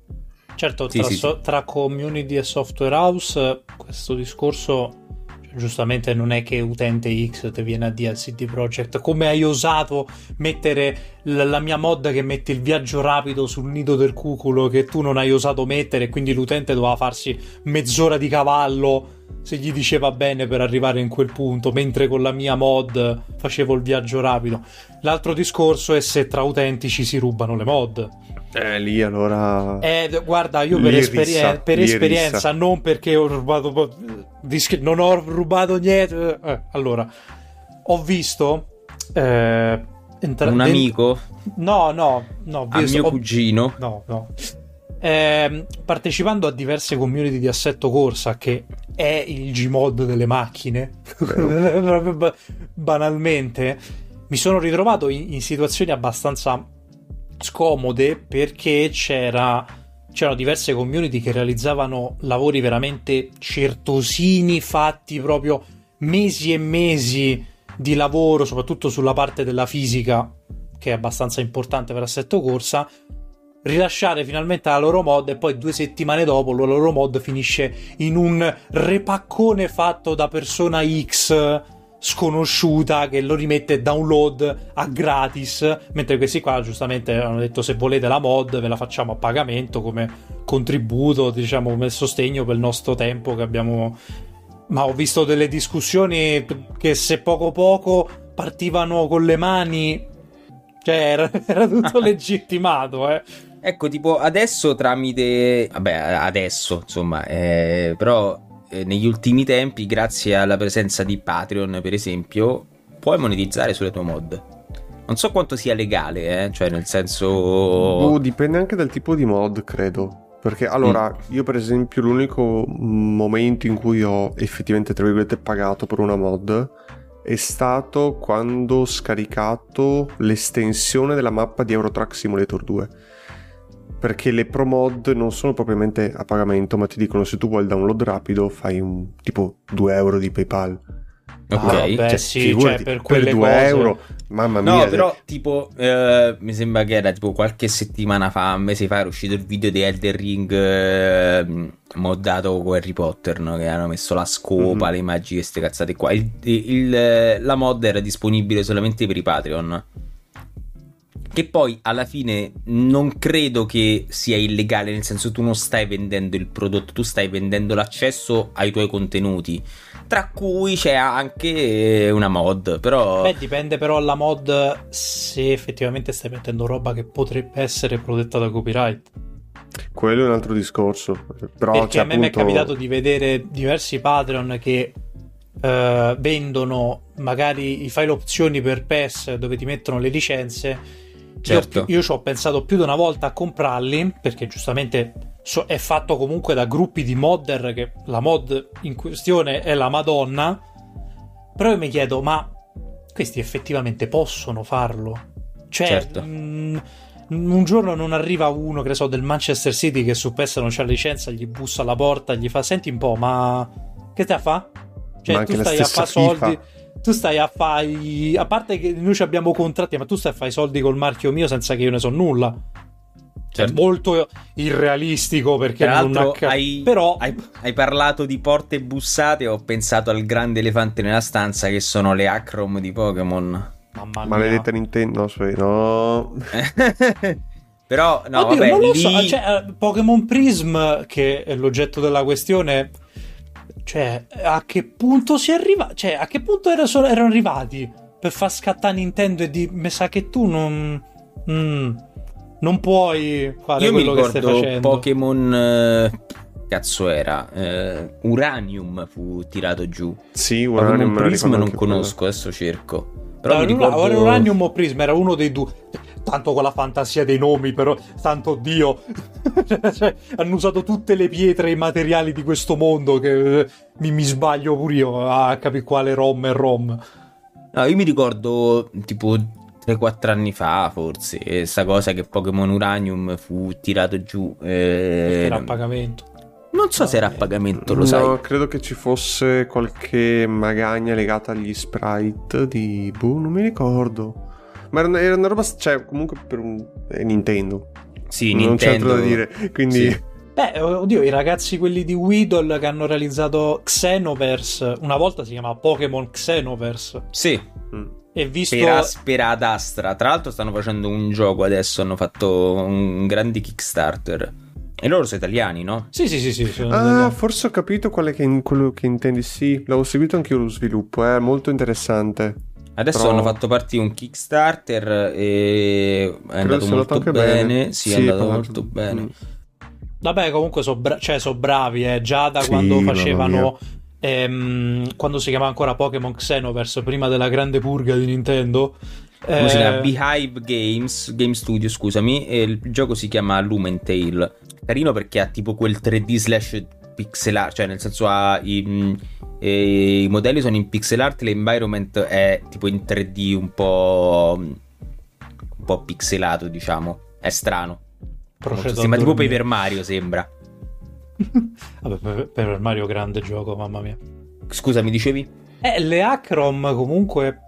Certo, tra, sì, so- tra community e software house, questo discorso giustamente non è che utente X ti viene a dire al CD Projekt come hai osato mettere l- la mia mod che mette il viaggio rapido sul nido del cuculo che tu non hai osato mettere quindi l'utente doveva farsi mezz'ora di cavallo se gli diceva bene per arrivare in quel punto, mentre con la mia mod facevo il viaggio rapido. L'altro discorso è se tra utenti ci si rubano le mod. Eh, lì allora... Eh, guarda, io per, Li esperi- rissa, eh, per esperienza, non perché ho rubato. po- dischi- non ho rubato niente. eh, allora, ho visto. eh, entra- un den- amico No, no, no. visto- mio ho- cugino No, no. Ehm, partecipando a diverse community di assetto corsa, che è il Gmod delle macchine, banalmente, mi sono ritrovato in, in situazioni abbastanza scomode perché c'era, c'erano diverse community che realizzavano lavori veramente certosini, fatti proprio mesi e mesi di lavoro, soprattutto sulla parte della fisica, che è abbastanza importante per assetto corsa, rilasciare finalmente la loro mod e poi due settimane dopo la loro mod finisce in un repaccone fatto da persona X sconosciuta che lo rimette download a gratis mentre questi qua giustamente hanno detto se volete la mod ve la facciamo a pagamento come contributo diciamo come sostegno per il nostro tempo che abbiamo. Ma ho visto delle discussioni che se poco poco partivano con le mani. Cioè era, era tutto legittimato eh. Ecco, tipo adesso tramite... Vabbè, adesso, insomma, eh, però eh, negli ultimi tempi, grazie alla presenza di Patreon, per esempio, puoi monetizzare sulle tue mod. Non so quanto sia legale, eh, cioè nel senso... Boh, dipende anche dal tipo di mod, credo. Perché allora, Mm. io per esempio l'unico momento in cui ho effettivamente, tra virgolette, pagato per una mod è stato quando ho scaricato l'estensione della mappa di Eurotrack Simulator 2. Perché le pro mod non sono propriamente a pagamento, ma ti dicono se tu vuoi il download rapido fai un tipo 2 euro di PayPal. Ok. Ah, vabbè, Cioè, sì, figurati, cioè, per quelle 2 cose- euro, mamma mia. No, però tipo eh, mi sembra che era tipo qualche settimana fa, un mese fa, era uscito il video di Elder Ring eh, moddato con Harry Potter, no? Che hanno messo la scopa, Mhm. le magie, queste cazzate qua. Il- il- la mod era disponibile solamente per i Patreon. Che poi alla fine non credo che sia illegale, nel senso tu non stai vendendo il prodotto, tu stai vendendo l'accesso ai tuoi contenuti. Tra cui c'è anche una mod, però... Beh, dipende però alla mod se effettivamente stai mettendo roba che potrebbe essere protetta da copyright. Quello è un altro discorso. Però Perché c'è a me mi è appunto- capitato di vedere diversi Patreon che eh, vendono magari i file opzioni per PES dove ti mettono le licenze. Certo. Io, io ci ho pensato più di una volta a comprarli perché giustamente so- è fatto comunque da gruppi di modder che la mod in questione è la Madonna. Però io mi chiedo, ma questi effettivamente possono farlo? Cioè, Certo. mh, un giorno non arriva uno, che ne so, del Manchester City che su PES non c'ha licenza, gli bussa alla porta, gli fa, senti un po', ma che a fa? Ma Cioè, anche tu stai a fare soldi... FIFA. Tu stai a fare... A parte che noi ci abbiamo contratti, ma tu stai a fare i soldi col marchio mio senza che io ne so nulla. Certo. molto irrealistico perché Tra non acca- hai, però hai, hai parlato di porte bussate e ho pensato al grande elefante nella stanza che sono le acrom di Pokémon. mamma mia. Maledetta Nintendo, no. Però, no, Oddio, vabbè, non lo lì... so, cioè, eh, Pokémon Prism, che è l'oggetto della questione, cioè, a che punto si arriva? Cioè, a che punto era- sono- erano arrivati per far scattare Nintendo e di mi sa che tu non... mm, non puoi fare Io mi quello che stai facendo. Pokémon... eh, Cazzo era? eh, Uranium fu tirato giù. Sì, Uranium Prism non conosco, adesso cerco. Però No, mi ricordo... Uranium o Prism era uno dei due. Tanto con la fantasia dei nomi, però, tanto Dio. Cioè, hanno usato tutte le pietre e i materiali di questo mondo che eh, mi, mi sbaglio pure io a capire quale ROM è ROM. No, io mi ricordo tipo 3-4 anni fa, forse, questa cosa che Pokémon Uranium fu tirato giù. eh, Era a pagamento. Non so se era a pagamento, lo sai. No, credo che ci fosse qualche magagna legata agli sprite di... Boh, non mi ricordo. Ma era, era una roba... Cioè, comunque per un... è Nintendo. Sì, non c'è altro Nintendo. da dire. Quindi... Sì. Beh, oddio, i ragazzi quelli di Weedle che hanno realizzato Xenoverse, una volta si chiamava Pokémon Xenoverse, Sì, Mm. e visto... per Aspera ad Astra. Tra l'altro stanno facendo un gioco adesso, hanno fatto un grande Kickstarter. E loro sono italiani, no? Sì, sì, sì, sì. sono Ah, forse ho capito quale che- quello che intendi. Sì, l'avevo seguito anche io lo sviluppo, è molto interessante. Adesso Però- hanno fatto partire un Kickstarter e è andato sia molto anche bene. Sì, è andato molto bene. Mm. Vabbè, comunque sono cioè, so bravi, eh. Già da Sì, quando facevano. ehm, quando si chiamava ancora Pokémon Xenoverse, prima della grande purga di Nintendo. Come si eh, chiama? Beehive Games, Game Studio, scusami. E il gioco si chiama Lumentale. Carino perché ha tipo quel 3D slash pixel art, cioè nel senso ha i, e i modelli sono in pixel art, l'environment è tipo in 3D un po' un po' pixelato, diciamo. È strano. procedo Sembra tipo. Paper Mario, sembra. Vabbè, per, per Mario grande gioco, mamma mia. Scusa, mi dicevi? Eh, le Acrom comunque.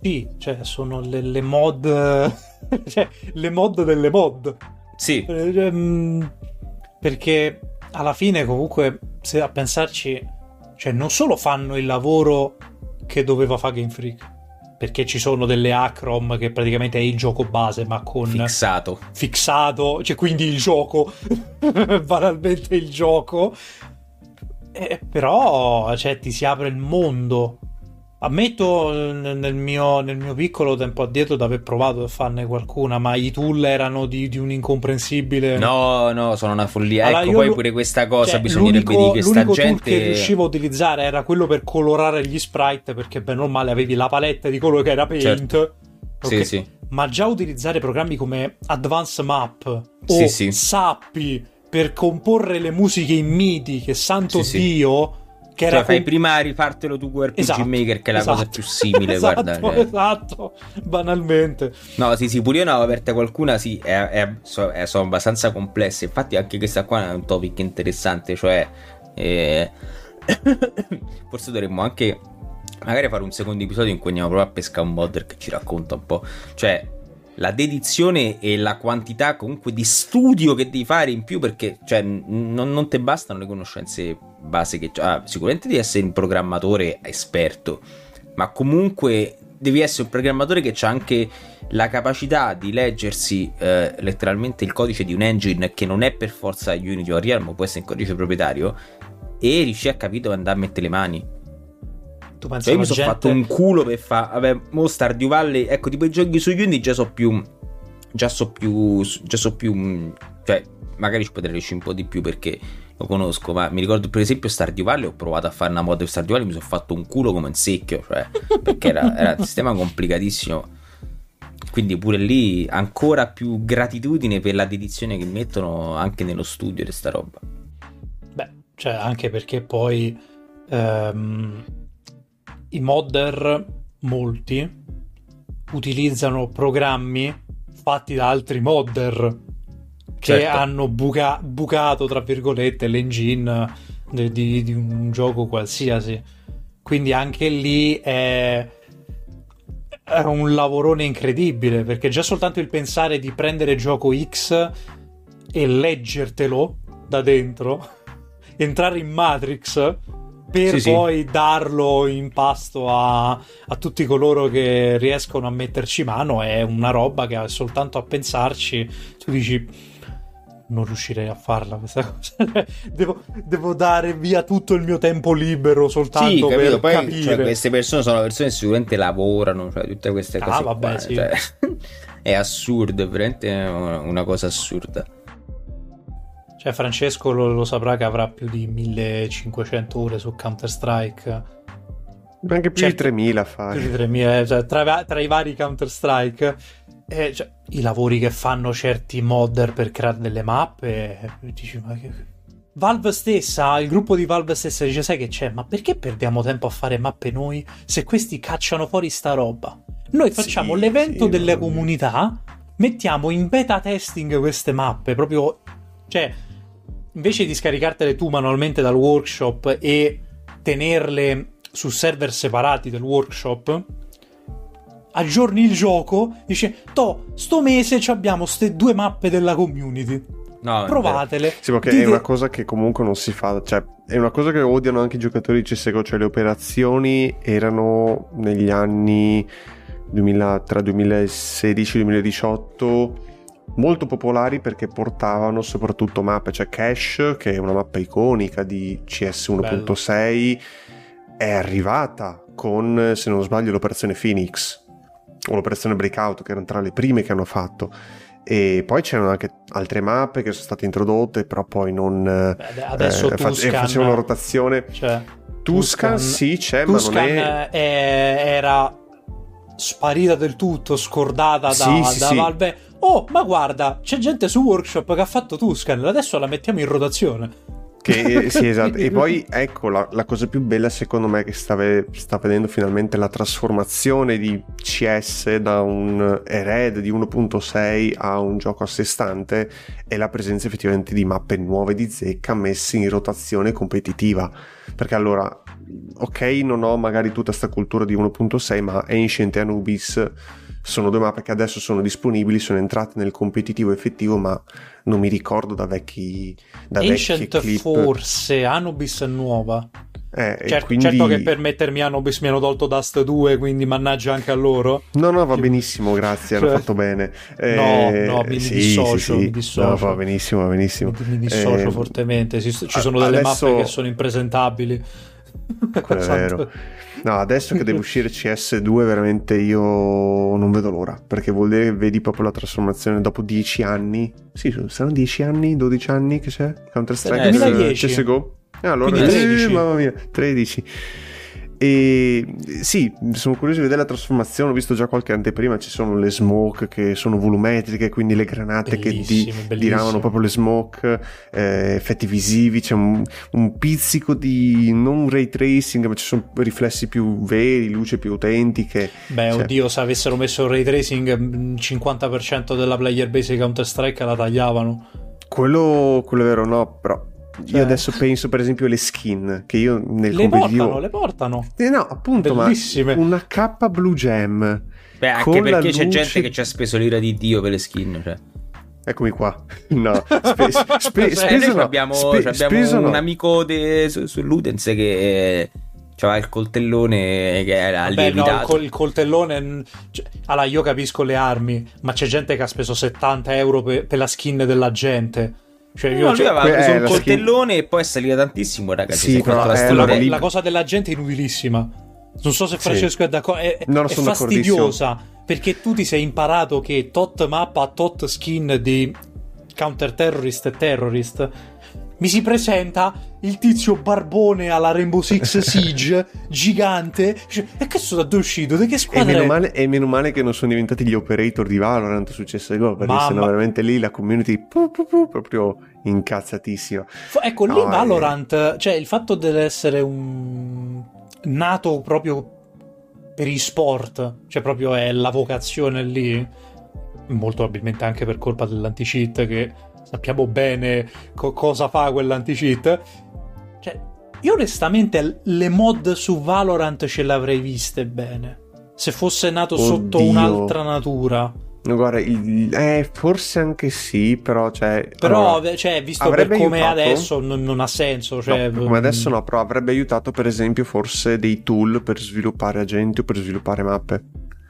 Sì, cioè, sono le, le mod. cioè, le mod delle mod. Sì. Ehm, Perché alla fine, comunque, se a pensarci, cioè, non solo fanno il lavoro che doveva fare Game Freak. Perché ci sono delle Acrom che praticamente è il gioco base, ma con Fissato. fissato, cioè quindi il gioco, banalmente il gioco. Eh, però, cioè, ti si apre il mondo. Ammetto nel mio, nel mio piccolo tempo addietro di aver provato a farne qualcuna, ma i tool erano di, di un incomprensibile. No, no, sono una follia. Allora, ecco, poi pure questa cosa Cioè, bisognerebbe l'unico, dire che sta l'unico tool gente che riuscivo a utilizzare era quello per colorare gli sprite, perché bene o male avevi la palette di colore che era Paint. Certo. Ok? Sì, sì. Ma già utilizzare programmi come Advance Map o Sì. Sappi per comporre le musiche in MIDI, che santo. Dio, che Cioè, fai com- prima rifartelo tu con RPG Esatto, Maker, che è la cosa esatto. più simile, esatto, guarda. cioè. Esatto, banalmente. No, sì, sì, pure io ne avevo aperta qualcuna, sì, è, è- so- è- sono abbastanza complesse. Infatti anche questa qua è un topic interessante, cioè... eh, forse dovremmo anche magari fare un secondo episodio in cui andiamo proprio a pescare un modder che ci racconta un po'. Cioè, la dedizione e la quantità comunque di studio che devi fare in più perché cioè, non, non ti bastano le conoscenze base che ah, sicuramente devi essere un programmatore esperto ma comunque devi essere un programmatore che ha anche la capacità di leggersi eh, letteralmente il codice di un engine che non è per forza Unity o Unreal ma può essere in codice proprietario e riuscire a capire dove andare a mettere le mani Tu pensi cioè io mi sono gente... fatto un culo per fare vabbè mo Stardew Valley ecco tipo i giochi su Unity già so più già so più già so più mm, cioè magari ci potrei riuscire un po' di più perché lo conosco ma mi ricordo per esempio Stardew Valley ho provato a fare una mod di Stardew Valley mi sono fatto un culo come un secchio cioè perché era, era un sistema complicatissimo. Quindi pure lì ancora più gratitudine per la dedizione che mettono anche nello studio di sta roba. Beh, cioè anche perché poi ehm, i modder, molti, utilizzano programmi fatti da altri modder che Certo. hanno buca- bucato, tra virgolette, l'engine de- di, di un gioco qualsiasi. Quindi anche lì è, è un lavorone incredibile, perché già soltanto il pensare di prendere gioco X e leggertelo da dentro, entrare in Matrix per Sì, poi darlo in pasto a, a tutti coloro che riescono a metterci mano è una roba che soltanto a pensarci tu dici non riuscirei a farla questa cosa devo, devo dare via tutto il mio tempo libero soltanto Sì, per Poi capire cioè, queste persone sono persone che sicuramente lavorano, cioè tutte queste Ah, cose. vabbè, qua, sì. cioè, è assurdo, è veramente una cosa assurda. Cioè, Francesco lo, lo saprà che avrà più di 1500 ore su Counter Strike. Anche più Certo. di 3000 Più fai. di 3000, cioè, tra, tra i vari Counter Strike. eh, cioè, I lavori che fanno certi modder per creare delle mappe. eh, Dici, ma che. Valve stessa, il gruppo di Valve stessa dice: Sai che c'è? Ma perché perdiamo tempo a fare mappe noi se questi cacciano fuori sta roba? Noi facciamo Sì, l'evento sì, delle comunità, mettiamo in beta testing queste mappe, proprio. Cioè, invece di scaricartele tu manualmente dal workshop e tenerle su server separati del workshop, aggiorni il gioco, dice, to, sto mese ci abbiamo ste due mappe della community, No, provatele. Sì, perché Dite- è una cosa che comunque non si fa, cioè è una cosa che odiano anche i giocatori di CSGO, cioè le operazioni erano negli anni 2000, tra 2016 e 2018 molto popolari perché portavano soprattutto mappe, cioè Cash che è una mappa iconica di CS 1.6 è arrivata con, se non sbaglio, l'operazione Phoenix o l'operazione Breakout che erano tra le prime che hanno fatto e poi c'erano anche altre mappe che sono state introdotte però poi non Beh, adesso eh, fa- Tuscan- eh, facevano rotazione Cioè, Tuscan, Tuscan- sì c'è Tuscan ma non è è- era sparita del tutto, scordata da, Sì, sì, da sì. Valve. Oh, ma guarda, c'è gente su workshop che ha fatto Tuscan, adesso la mettiamo in rotazione. Che, sì, esatto. E poi ecco la, la cosa più bella, secondo me, che sta, sta vedendo finalmente la trasformazione di CS da un erede di 1.6 a un gioco a sé stante è la presenza effettivamente di mappe nuove di zecca messe in rotazione competitiva. Perché allora, ok, non ho magari tutta questa cultura di 1.6, ma Ancient e Anubis sono due mappe che adesso sono disponibili, sono entrate nel competitivo effettivo, ma non mi ricordo da vecchi da Ancient clip. forse, Anubis è nuova. Eh, Certo, quindi... certo che per mettermi Anubis mi hanno tolto Dust 2, quindi mannaggia anche a loro. No, no, va benissimo, grazie, hanno Cioè- fatto bene. No, no, mi- sì, dissocio, sì, sì. mi dissocio. No, va benissimo, va benissimo. Mi, mi dissocio Eh, fortemente. Ci, sono delle adesso- mappe che sono impresentabili. Quello è vero. No, adesso che deve uscire CS2, veramente io non vedo l'ora. Perché vuol dire che vedi proprio la trasformazione dopo 10 anni. Sì, saranno 10 anni, 12 anni che c'è Counter Strike Eh, sì. 2010. CSGO. Ah, allora, Quindi eh, 13. mamma mia, 13. E sì, sono curioso di vedere la trasformazione. Ho visto già qualche anteprima. Ci sono le smoke che sono volumetriche, quindi le granate che di, diramano proprio le smoke, eh, effetti visivi. C'è un, un pizzico di non ray tracing, ma ci sono riflessi più veri, luce più autentiche. Beh, Cioè- oddio, se avessero messo il ray tracing, il 50% della player base di Counter Strike la tagliavano. Quello, quello è vero, no, però. Cioè- Io adesso penso per esempio alle skin che io nel Le competitivo portano, le portano. Eh no, appunto, Bellissime. ma una K Blue Gem. Beh, anche perché c'è luce- gente che ci ha speso l'ira di Dio per le skin. Cioè. Eccomi qua. No, spe- spe- Cioè, speso noi no. abbiamo, Spe- abbiamo speso no. un amico de- su, su Ludens che eh, aveva il coltellone che era Vabbè, no, il, col- il coltellone. cioè, allora, io capisco le armi, ma c'è gente che ha speso 70 euro per, per la skin della gente. Cioè, io No, lui cioè, aveva preso eh, un coltellone e poi è salita tantissimo, ragazzi. Sì, però, la la, la cosa della gente è inutilissima. Non so se Sì. Francesco è d'accordo. È, No, è fastidiosa perché tu ti sei imparato che tot mappa, tot skin di counter terrorist e terrorist. Mi si presenta il tizio barbone alla Rainbow Six Siege gigante. E che sono da dove è uscito? Di che E squadra meno, è?" male, e meno male che non sono diventati gli operator di Valorant su CSGO, perché Mamma- sennò veramente lì la community pu, pu, pu, proprio incazzatissima. Ecco, lì No, eh. Valorant, cioè il fatto dell'essere un nato proprio per gli sport, cioè proprio è la vocazione lì, molto probabilmente anche per colpa dell'anti-cheat che sappiamo bene co- cosa fa quell'anti-cheat. Cioè, io onestamente le mod su Valorant ce le avrei viste bene. Se fosse nato sotto Oddio. un'altra natura. Guarda, il, eh, forse anche sì, però cioè, Però, allora, cioè, visto per come aiutato- adesso, non, non ha senso. Cioè, no, come adesso no, però avrebbe aiutato per esempio forse dei tool per sviluppare agenti o per sviluppare mappe.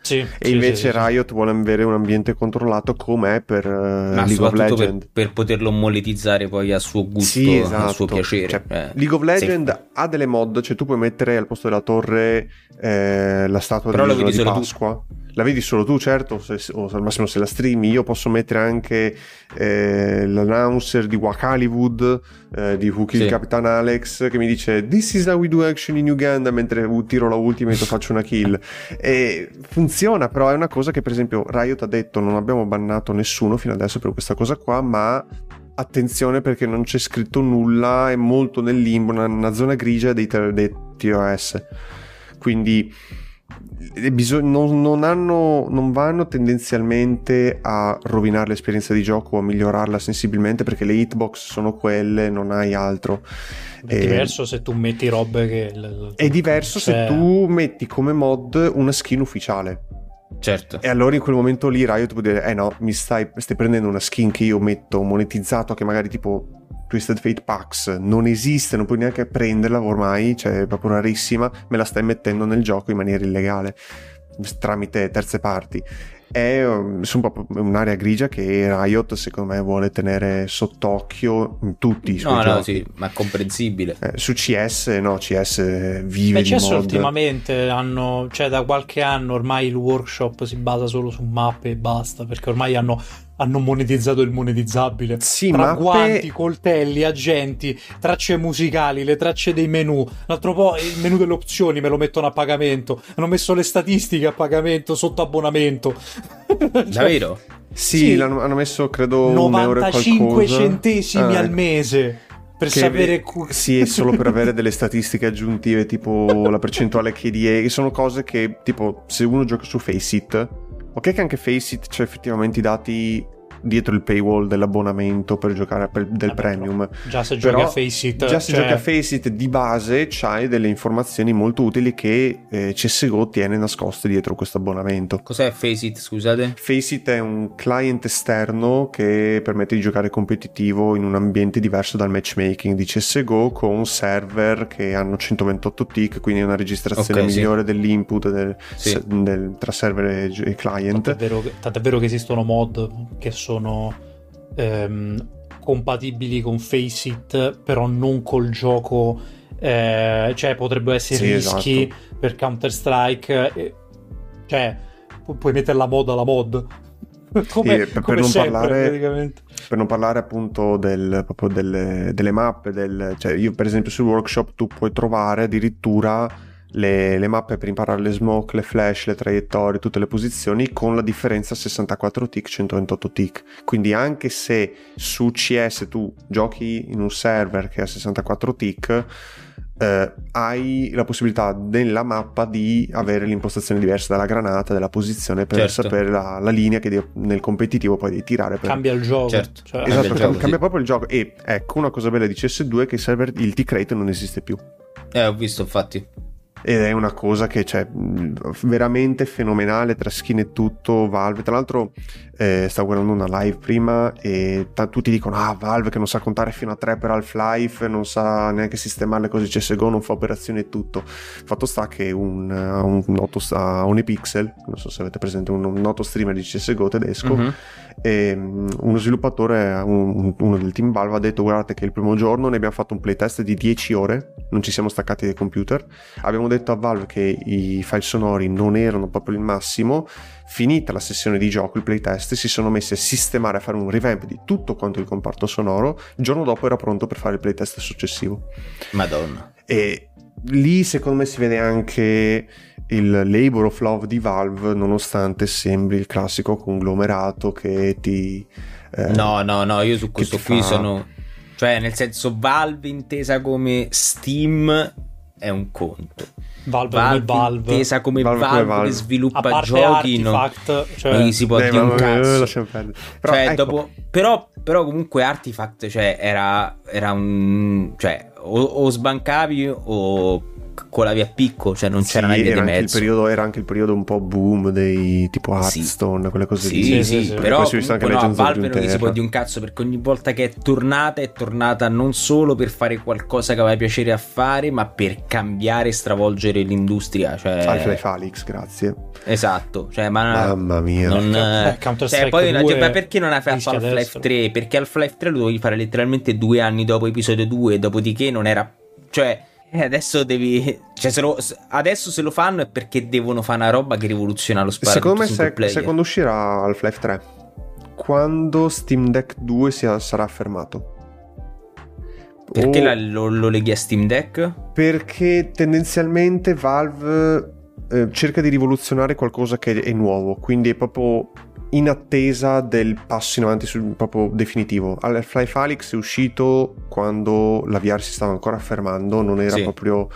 Sì, E sì, invece sì. Riot vuole avere un ambiente controllato come è per Ma League of soprattutto per, Legends. per poterlo monetizzare poi a suo gusto, Sì, a esatto. suo piacere. Cioè, Eh, League of Legends sì. ha delle mod, cioè tu puoi mettere al posto della torre eh, la statua Però vedi di solo tu. La vedi solo tu, certo, se- o al massimo se la streami. Io posso mettere anche eh, l'announcer di Wakaliwood, eh, di Who Sì. Capitan Alex, che mi dice This is how we do action in Uganda mentre tiro la ultimate o faccio una kill. E funziona, però è una cosa che per esempio Riot ha detto non abbiamo bannato nessuno fino adesso per questa cosa qua, ma attenzione perché non c'è scritto nulla, è molto nel limbo, una, una zona grigia dei, ter- dei TOS. Quindi bisog- non, non hanno, non vanno tendenzialmente a rovinare l'esperienza di gioco o a migliorarla sensibilmente perché le hitbox sono quelle, non hai altro. È Eh, diverso se tu metti robe che. l- È diverso cioè, se tu metti come mod una skin ufficiale. Certo. E allora in quel momento lì Riot può dire, eh no, mi stai, stai prendendo una skin che io metto monetizzato, che magari tipo Twisted Fate Packs non esiste, non puoi neanche prenderla ormai, cioè è proprio rarissima, me la stai mettendo nel gioco in maniera illegale, tramite terze parti. È um, sono proprio un'area grigia che Riot secondo me vuole tenere sott'occhio in tutti i suoi No, no, giochi. sì, ma è comprensibile. Eh, su CS no, CS vive Beh, di CS mod. ultimamente hanno, cioè da qualche anno ormai il workshop si basa solo su mappe e basta, perché ormai hanno, hanno monetizzato il monetizzabile. Sì, Tra mappe- guanti, coltelli, agenti, tracce musicali, le tracce dei menu. L'altro po' il menu delle opzioni me lo mettono a pagamento. Hanno messo le statistiche a pagamento sotto abbonamento. Cioè, Davvero? Sì, Sì. l'hanno- hanno messo credo un euro e 95 qualcosa. centesimi Ah, al ecco. mese per Che- sapere cu- sì, è solo per avere delle statistiche aggiuntive, tipo la percentuale KDA, che sono cose che, tipo, se uno gioca su Faceit, ok che anche Faceit c'è effettivamente i dati dietro il paywall dell'abbonamento per giocare per- del Vabbè, premium. Già se Però, giochi a Faceit, Già se cioè, giochi a Faceit di base c'hai delle informazioni molto utili che eh, CSGO tiene nascoste dietro questo abbonamento. Cos'è Faceit, scusate? Faceit è un client esterno che permette di giocare competitivo in un ambiente diverso dal matchmaking di CSGO con server che hanno 128 tick, quindi una registrazione Ok, sì. migliore dell'input del- Sì. del- tra server e, e client. Tant'è vero, tant'è vero che esistono mod che sono ehm, compatibili con Faceit, però non col gioco. eh, cioè, potrebbero essere Sì, rischi esatto. per Counter-Strike. eh, cioè, pu- puoi mettere la mod alla mod. come per- per come non sempre, parlare-. Per non parlare appunto del- proprio delle, delle mappe, del- cioè io per esempio sul workshop tu puoi trovare addirittura le, le mappe per imparare le smoke, le flash, le traiettorie, tutte le posizioni con la differenza 64 tick, 128 tick. Quindi anche se su CS tu giochi in un server che ha 64 tick, eh, hai la possibilità nella mappa di avere l'impostazione diversa della granata, della posizione per Certo. sapere la, la linea che devi- nel competitivo poi devi tirare per, Cambia il gioco. Certo. Cioè, Cambia Esatto, il cam- gioco, cambia sì. proprio il gioco. E ecco una cosa bella di CS2 è che il server, il tick rate non esiste più. Eh, ho visto infatti. Ed è una cosa che c'è veramente fenomenale tra skin e tutto. Valve, tra l'altro, eh, stavo guardando una live prima e ta- tutti dicono: Ah, Valve che non sa contare fino a 3 per Half-Life, non sa neanche sistemare le cose CSGO, non fa operazioni e tutto. Fatto sta che un, un noto sta- non so se avete presente, un, un noto streamer di CSGO tedesco. Mhm. E um, uno sviluppatore, un- uno del team Valve ha detto guardate che il primo giorno ne abbiamo fatto un playtest di 10 ore, non ci siamo staccati dai computer, abbiamo detto a Valve che i file sonori non erano proprio il massimo, finita la sessione di gioco, il playtest, si sono messi a sistemare, a fare un revamp di tutto quanto il comparto sonoro, il giorno dopo era pronto per fare il playtest successivo. Madonna. E lì secondo me si vede anche il labor of love di Valve, nonostante sembri il classico conglomerato che ti... eh, No, no, no, io su questo qui fa- sono... Cioè, nel senso, Valve intesa come Steam è un conto. Valve, Valve, come Valve. intesa come Valve Valve, come Valve. che sviluppa giochi, no, Artifact, cioè, non gli si può eh, dire un eh, cazzo. Però, Cioè, ecco, dopo- però, però comunque Artifact cioè, era, era un... Cioè, o, o sbancavi o colavi a picco, cioè non Sì, c'era una via di periodo, era anche il periodo un po' boom dei tipo Sì. Hearthstone, quelle cose Sì, lì. sì, sì, sì. però Poi si è visto anche comunque no, Valve non gli si può dire un cazzo perché ogni volta che è tornata è tornata non solo per fare qualcosa che aveva piacere a fare, ma per cambiare e stravolgere l'industria. Cioè, Half-Life Alyx, grazie. esatto, cioè, ma Mamma mia. non, eh, cioè, poi la 2 gente, ma perché non hai fatto Half-Life destro. 3? Perché Half-Life 3 lo dovevi fare letteralmente due anni dopo episodio 2, dopodiché non era. Cioè, eh, adesso devi. Cioè, se lo- adesso se lo fanno è perché devono fare una roba che rivoluziona lo spazio. Secondo me, se, se quando uscirà Half-Life 3, quando Steam Deck 2 sia- sarà fermato. Perché O- la- lo, lo leghi a Steam Deck? Perché tendenzialmente Valve eh, cerca di rivoluzionare qualcosa che è nuovo, quindi è proprio in attesa del passo in avanti sul, proprio definitivo. Half-Life Alyx è uscito quando la VR si stava ancora affermando, non era Sì. proprio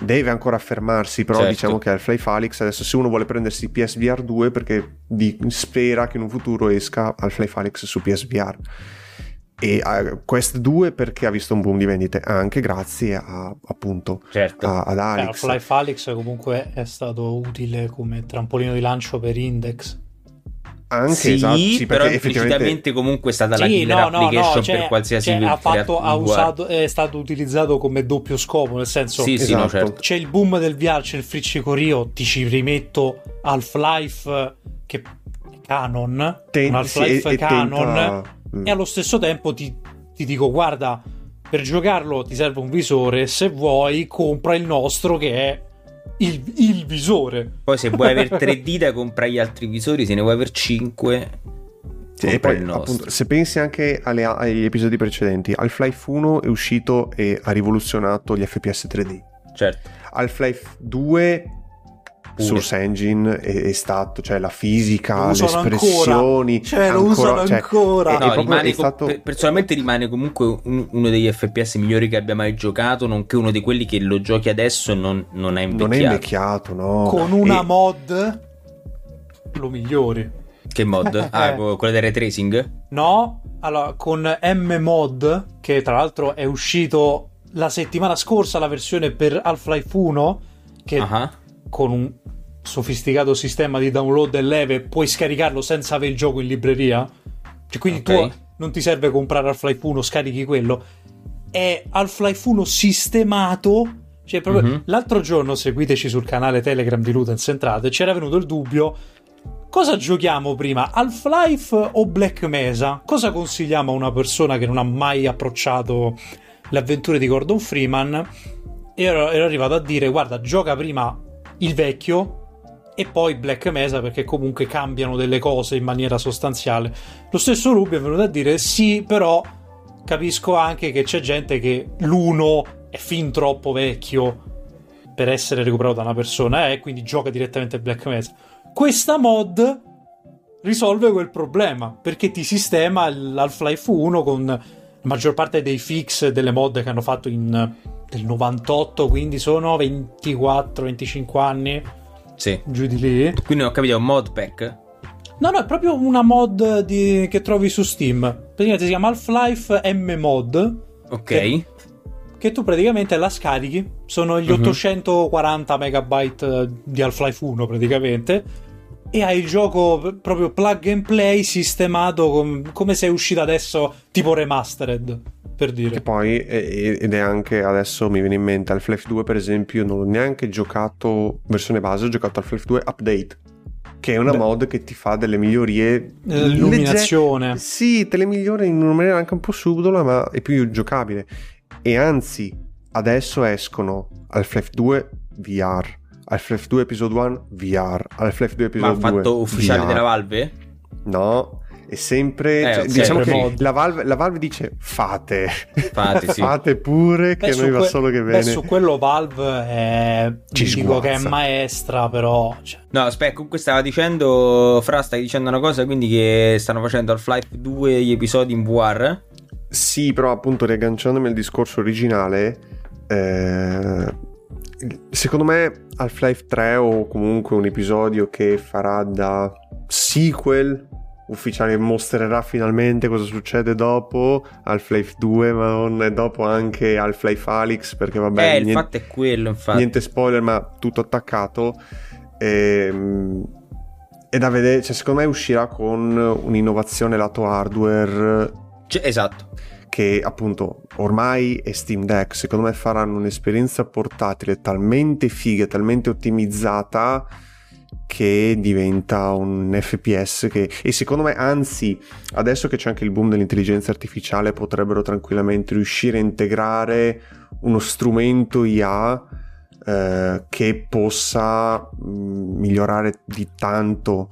deve ancora affermarsi, però Certo. diciamo che Half-Life Alyx adesso se uno vuole prendersi PSVR 2 perché di- spera che in un futuro esca Half-Life Alyx su PSVR. E eh, Quest 2 perché ha visto un boom di vendite anche grazie a, appunto Certo. a- ad Alex. Half-Life Alyx comunque è stato utile come trampolino di lancio per Index. Anche sì, esatto, sì, però effettivamente implicitamente comunque è stata la Sì, killer no, no, application no, cioè- per qualsiasi cioè, ha, fatto, ha usato, è stato utilizzato come doppio scopo, nel senso Sì, sì, no, Esatto. certo. c'è il boom del VR, c'è il friccicorio, ti ci rimetto Half-Life che è canon, ten- Half-Life sì, e- e canon, tenta- mm. e allo stesso tempo ti, ti dico guarda, per giocarlo ti serve un visore, se vuoi compra il nostro che è il, il visore. Poi se vuoi avere 3D da comprare gli altri visori, se ne vuoi avere 5 Sì, e compra poi, il nostro. appunto, se pensi anche alle- agli episodi precedenti, Half-Life 1 è uscito e ha rivoluzionato gli FPS 3D. Certo. Half-Life 2 Pure. Source Engine è, è stato, cioè la fisica, le espressioni, ancora. Cioè, lo usano cioè, ancora. è- No, rimane è com- stato- per- personalmente rimane comunque un- uno degli FPS migliori che abbia mai giocato, nonché uno di quelli che lo giochi adesso e non, non è invecchiato. non è invecchiato, no. Con una E- mod lo migliori. Che mod? Ah, quella del ray tracing? No, allora con M-Mod, che tra l'altro è uscito la settimana scorsa la versione per Half-Life 1, che Ah, con un sofisticato sistema di download e leve puoi scaricarlo senza avere il gioco in libreria. Cioè, quindi Ok. tu non ti serve comprare Half-Life 1, scarichi quello. È Half-Life 1 sistemato. Cioè, proprio Mhm. l'altro giorno seguiteci sul canale Telegram di Ludens Entrate. C'era venuto il dubbio. Cosa giochiamo prima, Half-Life o Black Mesa? Cosa consigliamo a una persona che non ha mai approcciato le avventure di Gordon Freeman? E ero, ero arrivato a dire: guarda, gioca prima il vecchio e poi Black Mesa perché comunque cambiano delle cose in maniera sostanziale. Lo stesso Ruby è venuto a dire: sì, però capisco anche che c'è gente che l'uno è fin troppo vecchio per essere recuperato da una persona e quindi gioca direttamente Black Mesa. Questa mod risolve quel problema perché ti sistema l'Half-Life 1 con la maggior parte dei fix delle mod che hanno fatto in del 98, quindi sono 24-25 anni sì. giù di lì. Quindi ho capito, è un mod pack? No, no, è proprio una mod di- che trovi su Steam. Praticamente si chiama Half-Life M-Mod. Ok. Che- Che tu praticamente la scarichi. Sono gli Mhm. 840 megabyte eh, di Half-Life 1 praticamente. E hai il gioco proprio plug and play sistemato com- come se è uscito adesso, tipo remastered. Per Che dire. poi, eh, ed è anche adesso mi viene in mente Half-Life 2 per esempio, non ho neanche giocato versione base, ho giocato Half-Life 2 Update, che è una Beh. mod che ti fa delle migliorie. L'illuminazione. legge- Sì, te le migliora in una maniera anche un po' subdola, ma è più giocabile. E anzi, adesso escono Half-Life 2 VR, Half-Life 2 Episode 1 VR, Half-Life 2 Ma Episode 2 fatto ufficiale VR. della Valve? No, è sempre. Eh, cioè, ok, diciamo sempre che la Valve, la Valve dice fate. Fate, sì. fate pure, che Beh, su noi va que- solo che beh, bene. su quello Valve è. Ci dico che è maestra, però. cioè, No, aspetta, comunque stava dicendo, Fra, stai dicendo una cosa, quindi che stanno facendo Half-Life 2 gli episodi in VR? Sì, però appunto riagganciandomi al discorso originale, eh, secondo me Half-Life 3 o comunque un episodio che farà da sequel ufficiale mostrerà finalmente cosa succede dopo Half-Life 2, ma non dopo anche Half-Life Alyx, perché vabbè... Eh, il niente, fatto è quello, infatti. Niente spoiler, ma tutto attaccato. E, è da vedere, cioè secondo me uscirà con un'innovazione lato hardware. Cioè, esatto. Che appunto ormai è Steam Deck, secondo me faranno un'esperienza portatile talmente figa, talmente ottimizzata che diventa un FPS che, e secondo me anzi adesso che c'è anche il boom dell'intelligenza artificiale potrebbero tranquillamente riuscire a integrare uno strumento IA eh, che possa mm, migliorare di tanto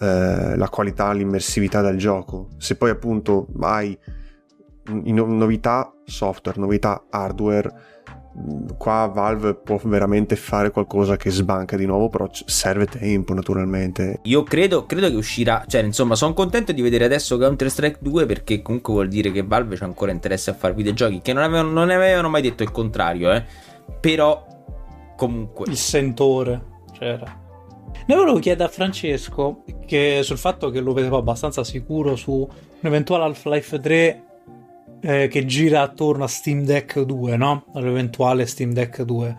eh, la qualità, l'immersività del gioco. Se poi appunto hai novità software, novità hardware, qua Valve può veramente fare qualcosa che sbanca di nuovo, però serve tempo naturalmente. Io credo, credo che uscirà, cioè insomma sono contento di vedere adesso Counter Strike 2 perché comunque vuol dire che Valve c'ha ancora interesse a fare videogiochi, che non avevano, non avevano mai detto il contrario, eh. però comunque. Il sentore c'era. Ne volevo chiedere a Francesco che sul fatto che lo vedevo abbastanza sicuro su un eventuale Half-Life 3 eh, che gira attorno a Steam Deck 2, no? All'eventuale Steam Deck 2.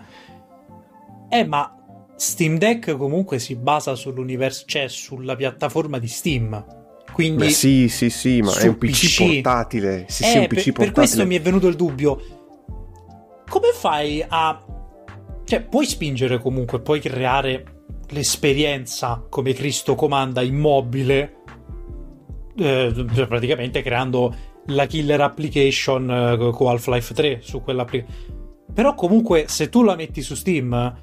Eh, ma Steam Deck comunque si basa sull'universo, cioè sulla piattaforma di Steam. Quindi Beh, sì, sì, sì, ma è un PC, PC. portatile. Sì, eh, sì, un PC per, portatile. per questo mi è venuto il dubbio. Come fai a cioè, puoi spingere comunque, puoi creare l'esperienza come Cristo comanda immobile, eh, praticamente creando la killer application eh, con Half-Life 3 su quell'applicazione. Però comunque se tu la metti su Steam,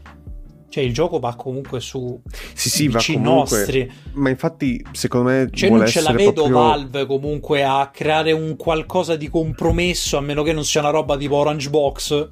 cioè il gioco va comunque su sì, sì, va comunque, nostri. Ma infatti, secondo me, cioè, non ce la vedo proprio... Valve comunque a creare un qualcosa di compromesso, a meno che non sia una roba tipo Orange Box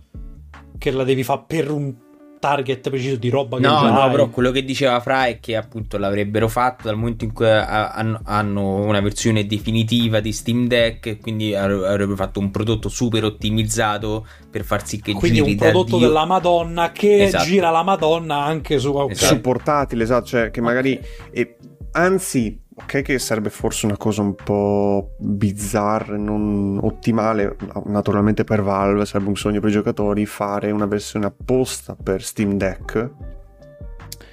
che la devi fare per un target preciso di roba che no, no, hai. però quello che diceva Fra è che appunto l'avrebbero fatto dal momento in cui hanno una versione definitiva di Steam Deck e quindi avrebbero fatto un prodotto super ottimizzato per far sì che quindi giri un prodotto da della Madonna che esatto. gira la Madonna anche su, esatto. su portatile, esatto, cioè che magari okay. e, anzi ok che sarebbe forse una cosa un po' bizzarra, non ottimale, naturalmente per Valve, sarebbe un sogno per i giocatori fare una versione apposta per Steam Deck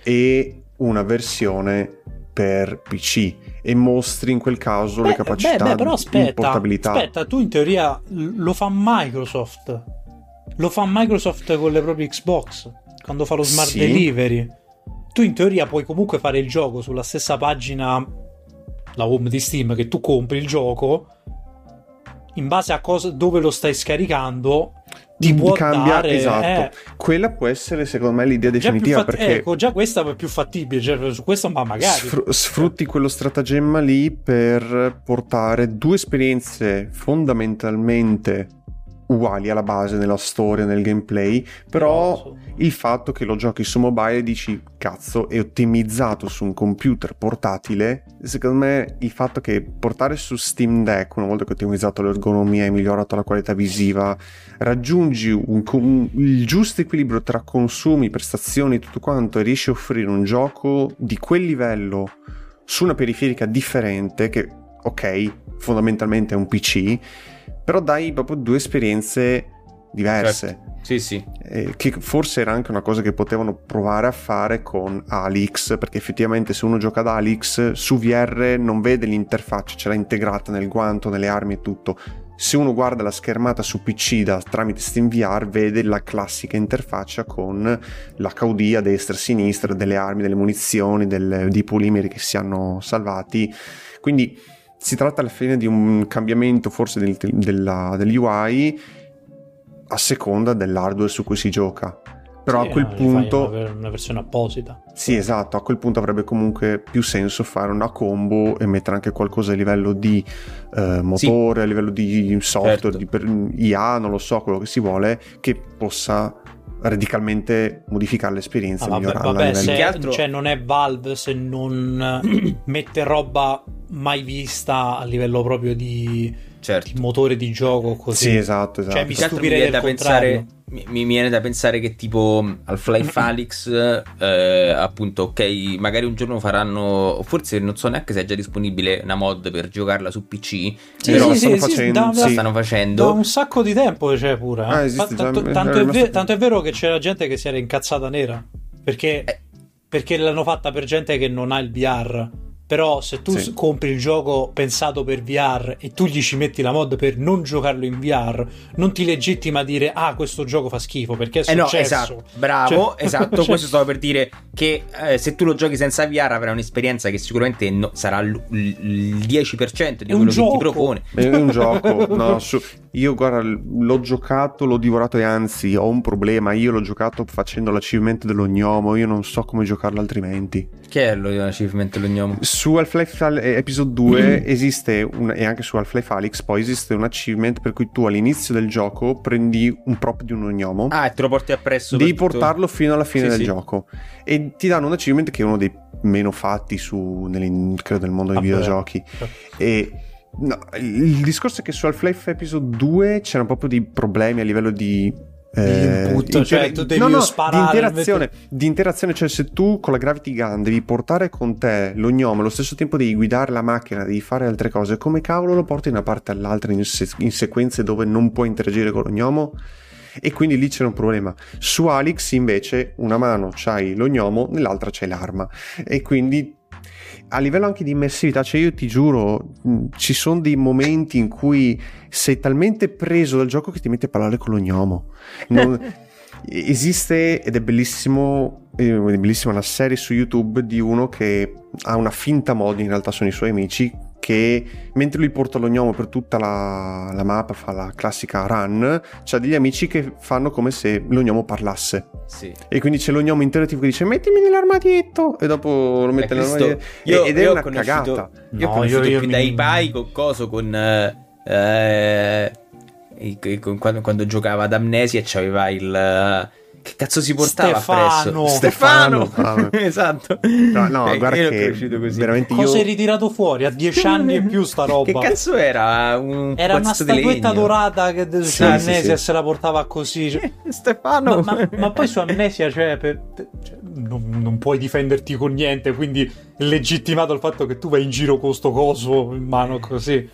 e una versione per PC e mostri in quel caso beh, le capacità beh, beh, però aspetta, di portabilità. Aspetta, tu in teoria lo fa Microsoft. Lo fa Microsoft con le proprie Xbox quando fa lo smart sì. delivery. Tu in teoria puoi comunque fare il gioco sulla stessa pagina la home di Steam che tu compri il gioco in base a cosa, dove lo stai scaricando ti può cambia, dare esatto. Eh, quella può essere secondo me l'idea definitiva fat- perché ecco già questa è più fattibile cioè, su questo ma magari sfr- sfrutti quello stratagemma lì per portare due esperienze fondamentalmente uguali alla base nella storia, nel gameplay, però il fatto che lo giochi su mobile dici cazzo è ottimizzato su un computer portatile, secondo me il fatto che portare su Steam Deck una volta che ho ottimizzato l'ergonomia e migliorato la qualità visiva, raggiungi un, un, il giusto equilibrio tra consumi, prestazioni e tutto quanto e riesci a offrire un gioco di quel livello su una periferica differente che ok, fondamentalmente è un PC però dai proprio due esperienze diverse. Certo. Sì, sì. Eh, che forse era anche una cosa che potevano provare a fare con Alix, perché effettivamente se uno gioca ad Alix su VR non vede l'interfaccia, ce l'ha integrata nel guanto, nelle armi e tutto. Se uno guarda la schermata su PC da, tramite SteamVR vede la classica interfaccia con l'HUD a destra e a sinistra delle armi, delle munizioni, del, dei polimeri che si hanno salvati. Quindi si tratta alla fine di un cambiamento forse del, della, dell'UI a seconda dell'hardware su cui si gioca. Però sì, a quel no, punto... Una, una, versione apposita. Sì, esatto, a quel punto avrebbe comunque più senso fare una combo e mettere anche qualcosa a livello di eh, motore, sì. a livello di software, certo. di per, IA, non lo so, quello che si vuole, che possa radicalmente modificare l'esperienza ah, vabbè, migliorarla vabbè, se, altro... cioè non è Valve se non mette roba mai vista a livello proprio di, certo. di motore di gioco così sì esatto, esatto. cioè mi stupirei da pensare mi, mi viene da pensare che tipo Half-Life Alyx, eh, appunto, ok, magari un giorno faranno, forse non so neanche se è già disponibile una mod per giocarla su PC, Sì, però sì, stanno sì, facendo- da- la sì. stanno Da facendo. un sacco di tempo c'è pure. eh. Ah, esiste Ma tanto, tanto era è ve- rimasto- tanto è vero che c'era gente che si era incazzata nera. Perché, Eh. perché l'hanno fatta per gente che non ha il VR. Però se tu Sì. compri il gioco pensato per VR e tu gli ci metti la mod per non giocarlo in VR, non ti legittima a dire ah questo gioco fa schifo perché è Eh no, successo. esatto, bravo, Cioè- esatto, cioè- questo stavo per dire che eh, se tu lo giochi senza VR avrai un'esperienza che sicuramente no- sarà l- l- il 10% di quello che gioco. ti propone. È un gioco, no, su- io guarda, l'ho giocato, l'ho divorato e anzi ho un problema, io l'ho giocato facendo l'achievement dello gnomo, io non so come giocarlo altrimenti. Che è lo achievement lo gnomo? Su Half-Life Al- eh, Episode 2 esiste, un- e anche su Half-Life Alyx poi esiste un achievement per cui tu all'inizio del gioco prendi un prop di uno gnomo, Ah, e te lo porti appresso. devi portarlo fino alla fine Sì, del sì. gioco e ti danno un achievement che è uno dei meno fatti su, nell'in- credo, nel mondo dei Vabbè. videogiochi. E no, il discorso è che su Half-Life Episode 2 c'erano proprio dei problemi a livello di. eh, input, cioè, tu devi no, no, sparare, di interazione, di interazione, cioè se tu con la Gravity Gun devi portare con te lo gnomo, allo stesso tempo devi guidare la macchina, devi fare altre cose, come cavolo lo porti da una parte all'altra in, se- in sequenze dove non puoi interagire con lo gnomo? E quindi lì c'era un problema. Su Alex invece una mano c'hai lo gnomo, nell'altra c'hai l'arma. E quindi a livello anche di immersività, cioè io ti giuro, mh, ci sono dei momenti in cui sei talmente preso dal gioco che ti metti a parlare con lo gnomo. Non- esiste ed è bellissimo, eh, è bellissima una serie su YouTube di uno che ha una finta mod, in realtà sono i suoi amici, che mentre lui porta lo gnomo per tutta la, la mappa, fa la classica run, c'ha degli amici che fanno come se lo gnomo parlasse. Sì. E quindi c'è lo gnomo interattivo che dice mettimi nell'armadietto e dopo lo mette Eh, nell'armadietto. io- ed è io una conosciuto- cagata. Io ho No, conosciuto io- io più mi- dai pai con coso con... eh, eh, quando, quando giocava ad Amnesia c'aveva il... Che cazzo si portava Stefano. appresso? Stefano. Esatto. No, no, Eh, guarda che veramente Cosa io... hai ritirato fuori? A dieci anni e più sta roba. Che cazzo era? Un Era una statuetta dorata che Sì, su Amnesia sì, sì. se la portava così. cioè- Stefano. Ma, ma- ma poi su Amnesia, cioè, per- per- cioè, non, non puoi difenderti con niente, quindi è legittimato il fatto che tu vai in giro con sto coso in mano così.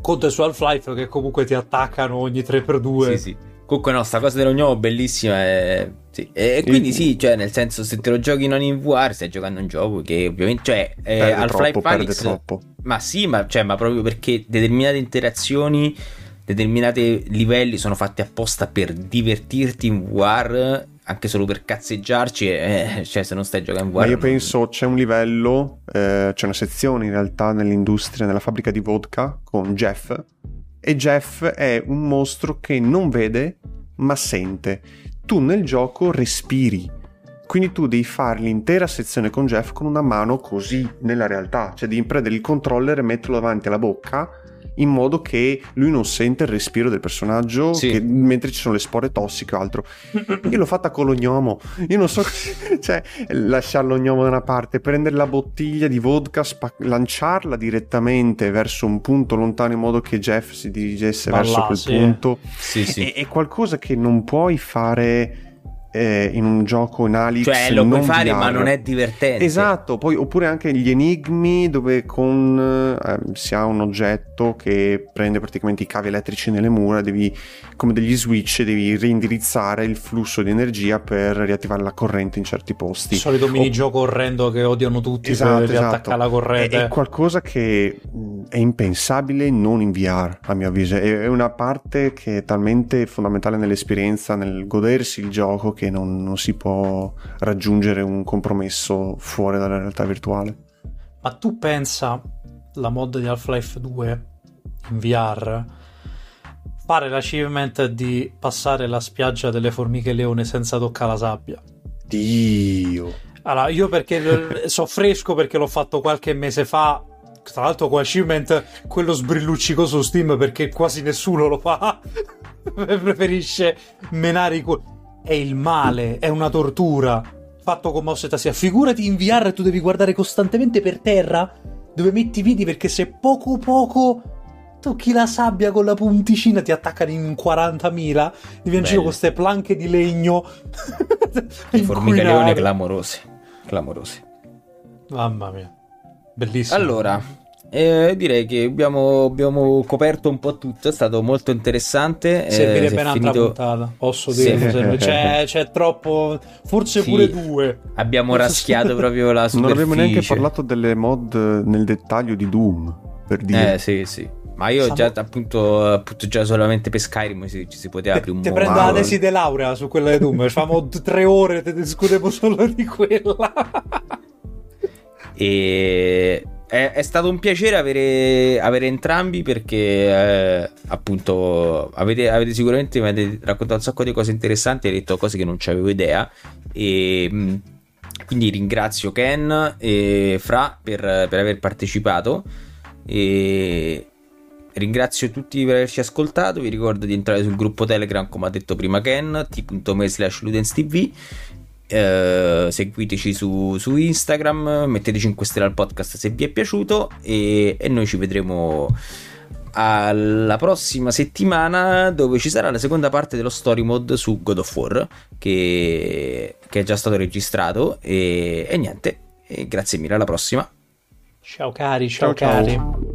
Conto su Half-Life che comunque ti attaccano ogni 3x2. Sì, sì. Comunque no, sta cosa dell'ognomo bellissima e... Sì. E, e quindi Il- sì, cioè nel senso se te lo giochi non in VR stai giocando un gioco che ovviamente... Cioè, eh, Half-Life Alyx-. Ma sì, ma, cioè, ma proprio perché determinate interazioni, determinati livelli sono fatti apposta per divertirti in VR, anche solo per cazzeggiarci, e, eh, cioè se non stai giocando in VR... Ma io non- penso c'è un livello, eh, c'è una sezione in realtà nell'industria, nella fabbrica di vodka con Jeff. E Jeff è un mostro che non vede ma sente. Tu nel gioco respiri. Quindi tu devi fare l'intera sezione con Jeff con una mano così nella realtà. Cioè devi prendere il controller e metterlo davanti alla bocca in modo che lui non sente il respiro del personaggio Sì. che- mentre ci sono le spore tossiche o altro. Io l'ho fatta con lo gnomo. Io non so, cioè, lasciare lo gnomo da una parte, prendere la bottiglia di vodka, spa- lanciarla direttamente verso un punto lontano in modo che Jeff si dirigesse Ma verso quel sì. punto. Sì, sì. È, è qualcosa che non puoi fare eh, in un gioco in Alex. Cioè lo puoi non fare VR. ma non è divertente. Esatto, poi, oppure anche gli enigmi dove con, eh, si ha un oggetto che prende praticamente i cavi elettrici nelle mura, devi, come degli switch, devi reindirizzare il flusso di energia per riattivare la corrente in certi posti. Il solito O- minigioco orrendo che odiano tutti Esatto, per esatto. riattaccare la È, corrente. è qualcosa che mh, è impensabile non in VR, a mio avviso. È, è una parte che è talmente fondamentale nell'esperienza, nel godersi il gioco, che non, non si può raggiungere un compromesso fuori dalla realtà virtuale. Ma tu pensa la mod di Half-Life 2 in VR fare l'achievement di passare la spiaggia delle formiche leone senza toccare la sabbia? Dio. Allora, io perché so fresco perché l'ho fatto qualche mese fa. Tra l'altro, con achievement quello sbrilluccicoso su Steam perché quasi nessuno lo fa. Preferisce menare i cu- È il male, è una tortura. Fatto con mouse e tastiera. Figurati in VR tu devi guardare costantemente per terra dove metti i piedi perché se poco poco tocchi la sabbia con la punticina, ti attaccano in 40.000, devi in giro con queste planche di legno. Le formiche leone clamorose, clamorose. Mamma mia, bellissimo. Allora, eh, direi che abbiamo, abbiamo, coperto un po' tutto, è stato molto interessante. Servirebbe eh, un'altra finito... puntata, posso dire. Sì. C'è, c'è, troppo, forse sì. pure due. Abbiamo raschiato proprio la superficie. Non abbiamo neanche parlato delle mod nel dettaglio di Doom, per dire. Eh sì, sì. Ma io Siamo... già appunto, appunto, già solamente per Skyrim ci si poteva aprire un Ti prendo la tesi di laurea su quella di Doom, facciamo tre ore, te discutiamo solo di quella. e è, è, stato un piacere avere, avere entrambi perché eh, appunto avete, avete, sicuramente mi avete raccontato un sacco di cose interessanti, avete detto cose che non avevo idea e mm, quindi ringrazio Ken e Fra per, per aver partecipato e Ringrazio tutti per averci ascoltato. Vi ricordo di entrare sul gruppo Telegram, come ha detto prima Ken, t.me slash LudensTV. Eh, seguiteci su, su, Instagram, mettete 5 stelle al podcast se vi è piaciuto e, e noi ci vedremo alla prossima settimana dove ci sarà la seconda parte dello story mode su God of War che, che è già stato registrato e, e niente, e grazie mille alla prossima. Ciao cari, ciao, ciao cari. Ciao.